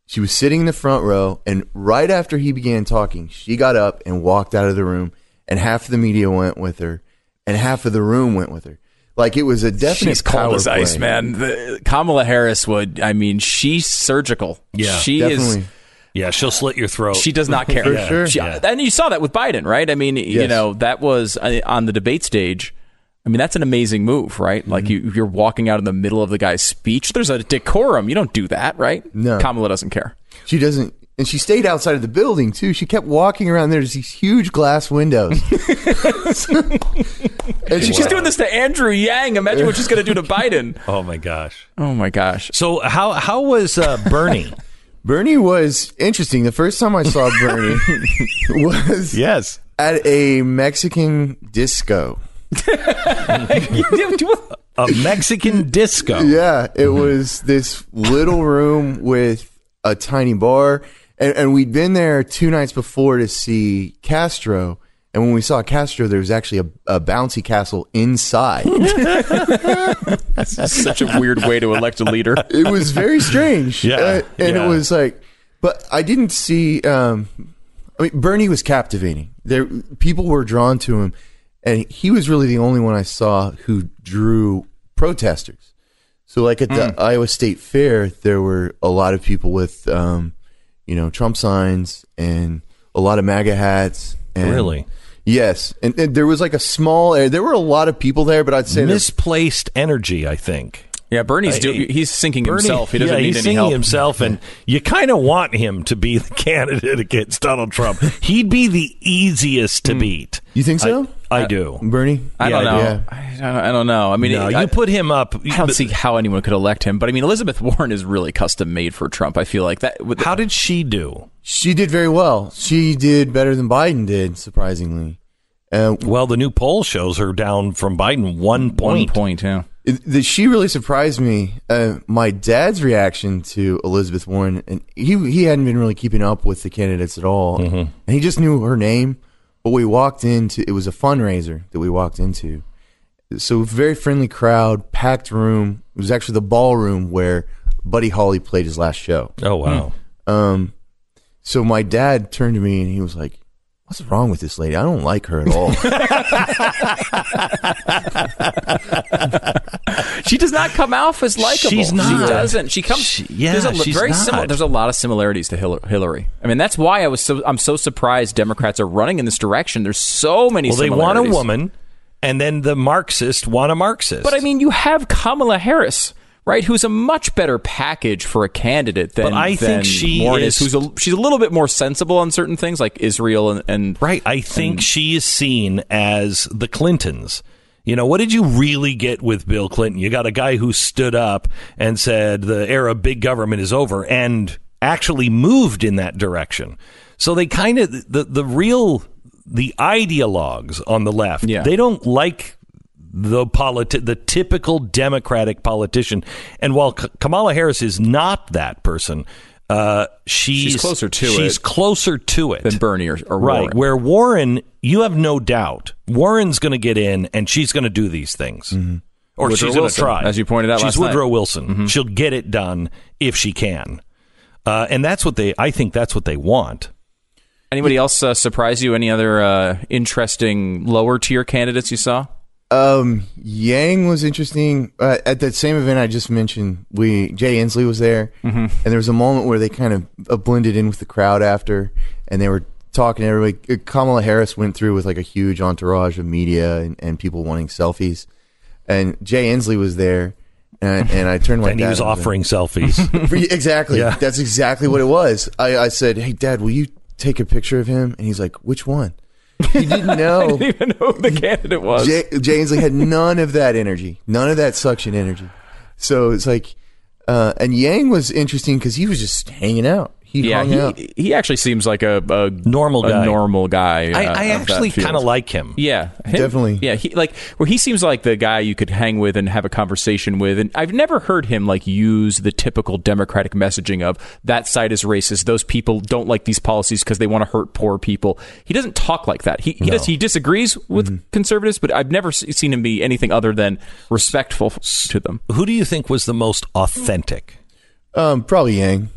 She was sitting in the front row, and right after he began talking, she got up and walked out of the room. And half of the media went with her, and half of the room went with her. Like it was a definite She's cold power as ice, man. The, Kamala Harris would. I mean, she's surgical. Yeah, she definitely. is. Yeah, she'll slit your throat. She does not care. For sure. She- Yeah. And you saw that with Biden, right? I mean, you know, that was uh, on the debate stage. I mean, that's an amazing move, right? Like you, you're walking out in the middle of the guy's speech. There's a decorum. You don't do that, right? No. Kamala doesn't care. She doesn't, and she stayed outside of the building too. She kept walking around. There's these huge glass windows, and she She's doing this to Andrew Yang. Imagine what she's going to do to Biden. oh my gosh. Oh my gosh. So how how was uh, Bernie? Bernie was interesting. The first time I saw Bernie was yes. at a Mexican disco. A Mexican disco. Yeah, it was this little room with a tiny bar, and, and we'd been there two nights before to see Castro. And when we saw Castro, there was actually a, a bouncy castle inside. That's Such a weird way to elect a leader. it was very strange. Yeah, Uh, and yeah. it was like, but I didn't see. Um, I mean, Bernie was captivating. There, people were drawn to him, and he was really the only one I saw who drew protesters. So, like at the Iowa State Fair, there were a lot of people with, um, you know, Trump signs and a lot of MAGA hats. And Really? Yes, and, and there was like a small. area. There were a lot of people there, but I'd say Misplaced energy, I think. Yeah, Bernie's do, he's sinking Bernie- himself. He doesn't yeah, need he's any singing help. himself, and you kind of want him to be the candidate against Donald Trump. He'd be the easiest to beat. You think so? I, I do. Bernie. I don't know. yeah. I, don't, I don't know. I mean, No, I, you put him up. I don't see how anyone could elect him. But I mean, Elizabeth Warren is really custom made for Trump. I feel like that. With, How did she do? She did very well. She did better than Biden did, surprisingly. Uh, Well, the new poll shows her down from Biden one one point. point, yeah. it- the, she really surprised me. Uh, my dad's reaction to Elizabeth Warren, and he he hadn't been really keeping up with the candidates at all, and he just knew her name. But we walked into it was a fundraiser that we walked into, so very friendly crowd, packed room. It was actually the ballroom where Buddy Holly played his last show. Oh wow! Um, so my dad turned to me and he was like, "What's wrong with this lady? I don't like her at all." She does not come off as likable. She's She doesn't. She comes. She- yeah, there's a, she's very not. similar. There's a lot of similarities to Hillary. I mean, that's why I was so. I'm so surprised Democrats are running in this direction. There's so many. Well, they want a woman, and then the Marxists want a Marxist. But I mean, you have Kamala Harris, right? Who's a much better package for a candidate than. But I think than she Warren is- Who's a, she's a little bit more sensible on certain things, like Israel and. and right, I think she is seen as the Clintons. You know, what did you really get with Bill Clinton? You got a guy who stood up and said the era of big government is over and actually moved in that direction. So they kind of the the real the ideologues on the left. Yeah. They don't like the politi- the typical democratic politician. And while K- Kamala Harris is not that person, uh, she's, She's closer to she's it closer to it than Bernie or, or right Warren. where Warren, you have no doubt Warren's going to get in and she's going to do these things, or Mm-hmm. Woodrow she's going to try. as you pointed out she's last night. Mm-hmm. Woodrow Wilson. She'll get it done if she can, uh, and that's what they. I think that's what they want. Anybody else uh, surprise you? Any other uh, interesting lower tier candidates you saw? Um, Yang was interesting. Uh, at that same event I just mentioned, we Jay Inslee was there, Mhm. and there was a moment where they kind of uh, blended in with the crowd after, and they were talking. to Everybody, uh, Kamala Harris went through with like a huge entourage of media and, and people wanting selfies, and Jay Inslee was there, and, and I turned my And he was offering selfies. Exactly. Yeah. That's exactly what it was. I, I said, "Hey, Dad, will you take a picture of him?" And he's like, "Which one?" He didn't know. I didn't even know who the candidate was. Jay, Jay Inslee had none of that energy, none of that suction energy. So it's like, uh, and Yang was interesting because he was just hanging out. He yeah, hung out. he, he actually seems like a, a normal a guy. normal guy. I, uh, I actually kind of like him. Yeah, him- Definitely. Yeah, he like where he seems like the guy you could hang with and have a conversation with. And I've never heard him like use the typical Democratic messaging of that side is racist. Those people don't like these policies because they want to hurt poor people. He doesn't talk like that. He he does he disagrees with Mm-hmm. conservatives, but I've never seen him be anything other than respectful to them. Who do you think was the most authentic? Um, probably Yang.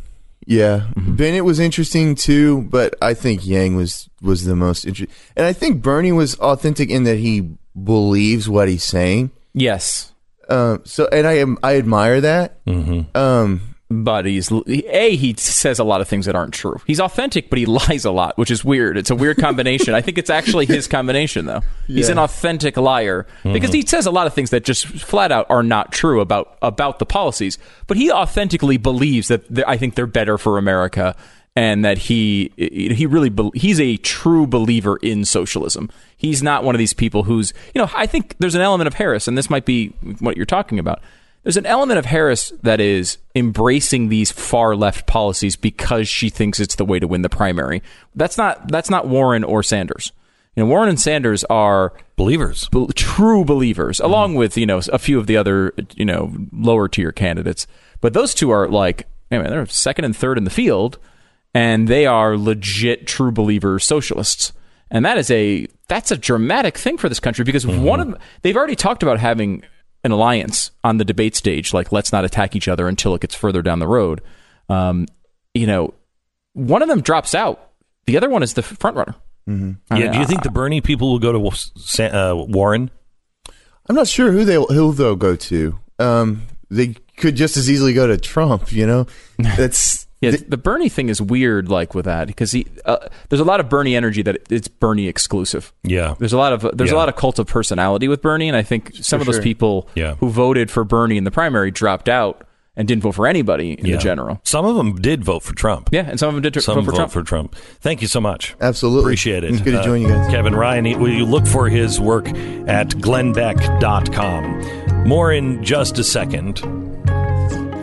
Yeah, Bennet was interesting too, but I think Yang was was the most interesting. And I think Bernie was authentic in that he believes what he's saying. Yes. Um. So, and I am I admire that. Mm-hmm. Um. But he's a he says a lot of things that aren't true. He's authentic, but he lies a lot, which is weird. It's a weird combination. I think it's actually his combination, though. He's an authentic liar because he mm-hmm. says a lot of things that just flat out are not true about about the policies. But he authentically believes that I think they're better for America, and that he he really he's a true believer in socialism. He's not one of these people who's you know I think there's an element of Harris, and this might be what you're talking about. There's an element of Harris that is embracing these far left policies because she thinks it's the way to win the primary. That's not that's not Warren or Sanders. You know, Warren and Sanders are believers, be- true believers, mm-hmm. along with you know a few of the other you know lower tier candidates. But those two are like, I mean, they're second and third in the field, and they are legit true believer socialists. And that is a that's a dramatic thing for this country because mm-hmm. one of them, they've already talked about having an alliance on the debate stage, like let's not attack each other until it gets further down the road. Um, you know, one of them drops out, the other one is the front runner. Mm-hmm. Yeah, do you think the Bernie people will go to uh, Warren? I'm not sure who they who they'll go to. Um. They could just as easily go to Trump. You know. That's Yeah, the Bernie thing is weird, like with that, because he uh, there's a lot of Bernie energy that it's Bernie exclusive. Yeah. There's a lot of there's Yeah. a lot of cult of personality with Bernie, and I think some For of those sure. people Yeah. who voted for Bernie in the primary dropped out and didn't vote for anybody in Yeah. the general. Some of them did vote for Trump. Yeah, and some of them did Some vote for vote Trump. for Trump. Thank you so much. Absolutely. Appreciate it. Uh, It's good to join you guys. Kevin Ryan, will you look for his work at glennbeck.com? More in just a second.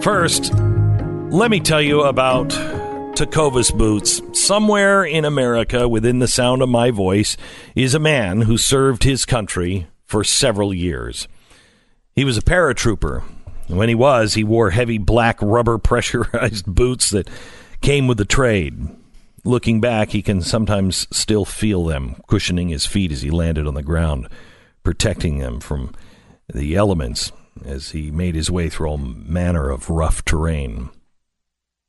First, let me tell you about Tecovas boots. Somewhere in America, within the sound of my voice, is a man who served his country for several years. He was a paratrooper. When he was, he wore heavy black rubber pressurized boots that came with the trade. Looking back, he can sometimes still feel them cushioning his feet as he landed on the ground, protecting them from the elements as he made his way through all manner of rough terrain.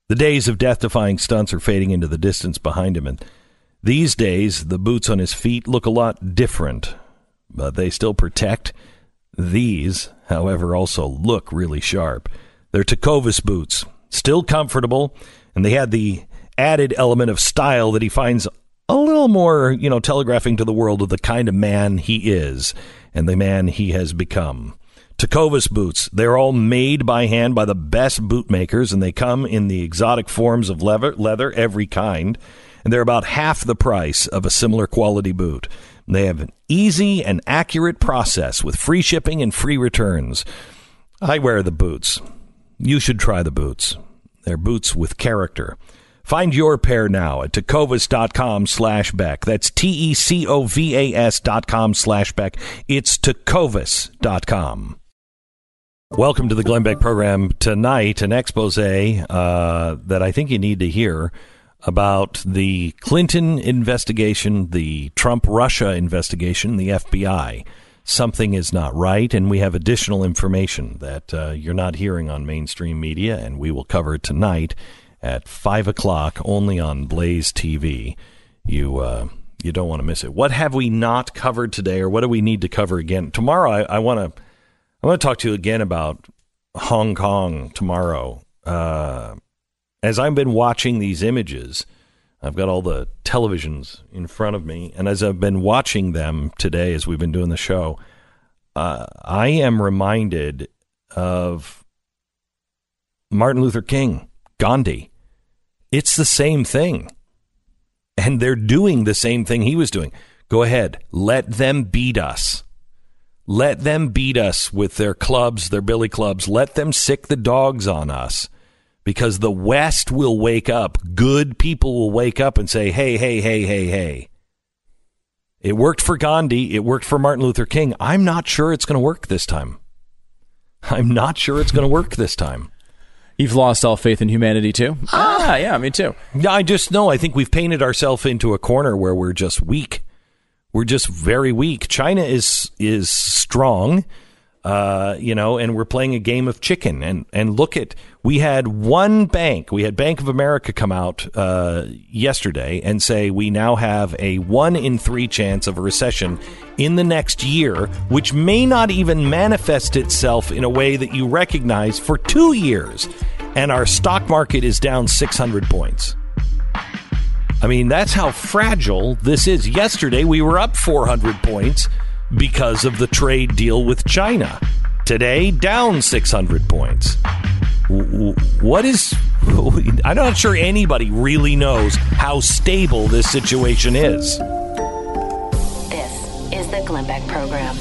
The days of death defying stunts are fading into the distance behind him, and these days the boots on his feet look a lot different, but they still protect. These, however, also look really sharp. They're Tecovas boots, still comfortable, and they had the added element of style that he finds a little more, you know, telegraphing to the world of the kind of man he is and the man he has become. Tecovas boots, they're all made by hand by the best bootmakers, and they come in the exotic forms of leather, leather every kind, and they're about half the price of a similar quality boot. They have an easy and accurate process with free shipping and free returns. I wear the boots. You should try the boots. They're boots with character. Find your pair now at tecovas.com slash Beck. That's T E C O V A S dot com slash Beck. It's tecovas.com. Welcome to the Glenn Beck program. Tonight, an expose uh, that I think you need to hear about the Clinton investigation, the Trump Russia investigation, the FBI. Something is not right, and we have additional information that uh, you're not hearing on mainstream media, and we will cover tonight at 5 o'clock only on Blaze TV. You, uh, You don't want to miss it. What have we not covered today, or what do we need to cover again tomorrow? I want to I want to talk to you again about Hong Kong tomorrow. Uh, as I've been watching these images, I've got all the televisions in front of me, and as I've been watching them today, as we've been doing the show, uh, I am reminded of Martin Luther King, Gandhi. It's the same thing. And they're doing the same thing he was doing. Go ahead, let them beat us. Let them beat us with their clubs, their billy clubs. Let them sick the dogs on us because the West will wake up. Good people will wake up and say, hey, hey, hey, hey, hey. It worked for Gandhi. It worked for Martin Luther King. I'm not sure it's going to work this time. I'm not sure it's going to work this time. You've lost all faith in humanity too? Ah, yeah, me too. I just know. I think we've painted ourselves into a corner where we're just weak. We're just very weak. China is is strong, uh, you know, and we're playing a game of chicken. And and look at we had one bank, we had Bank of America come out uh, yesterday and say we now have a one in three chance of a recession in the next year, which may not even manifest itself in a way that you recognize for two years. And our stock market is down 600 points. I mean, that's how fragile this is. Yesterday, we were up 400 points because of the trade deal with China. Today, down 600 points. What is. I'm not sure anybody really knows how stable this situation is. This is the Glenn Beck Program.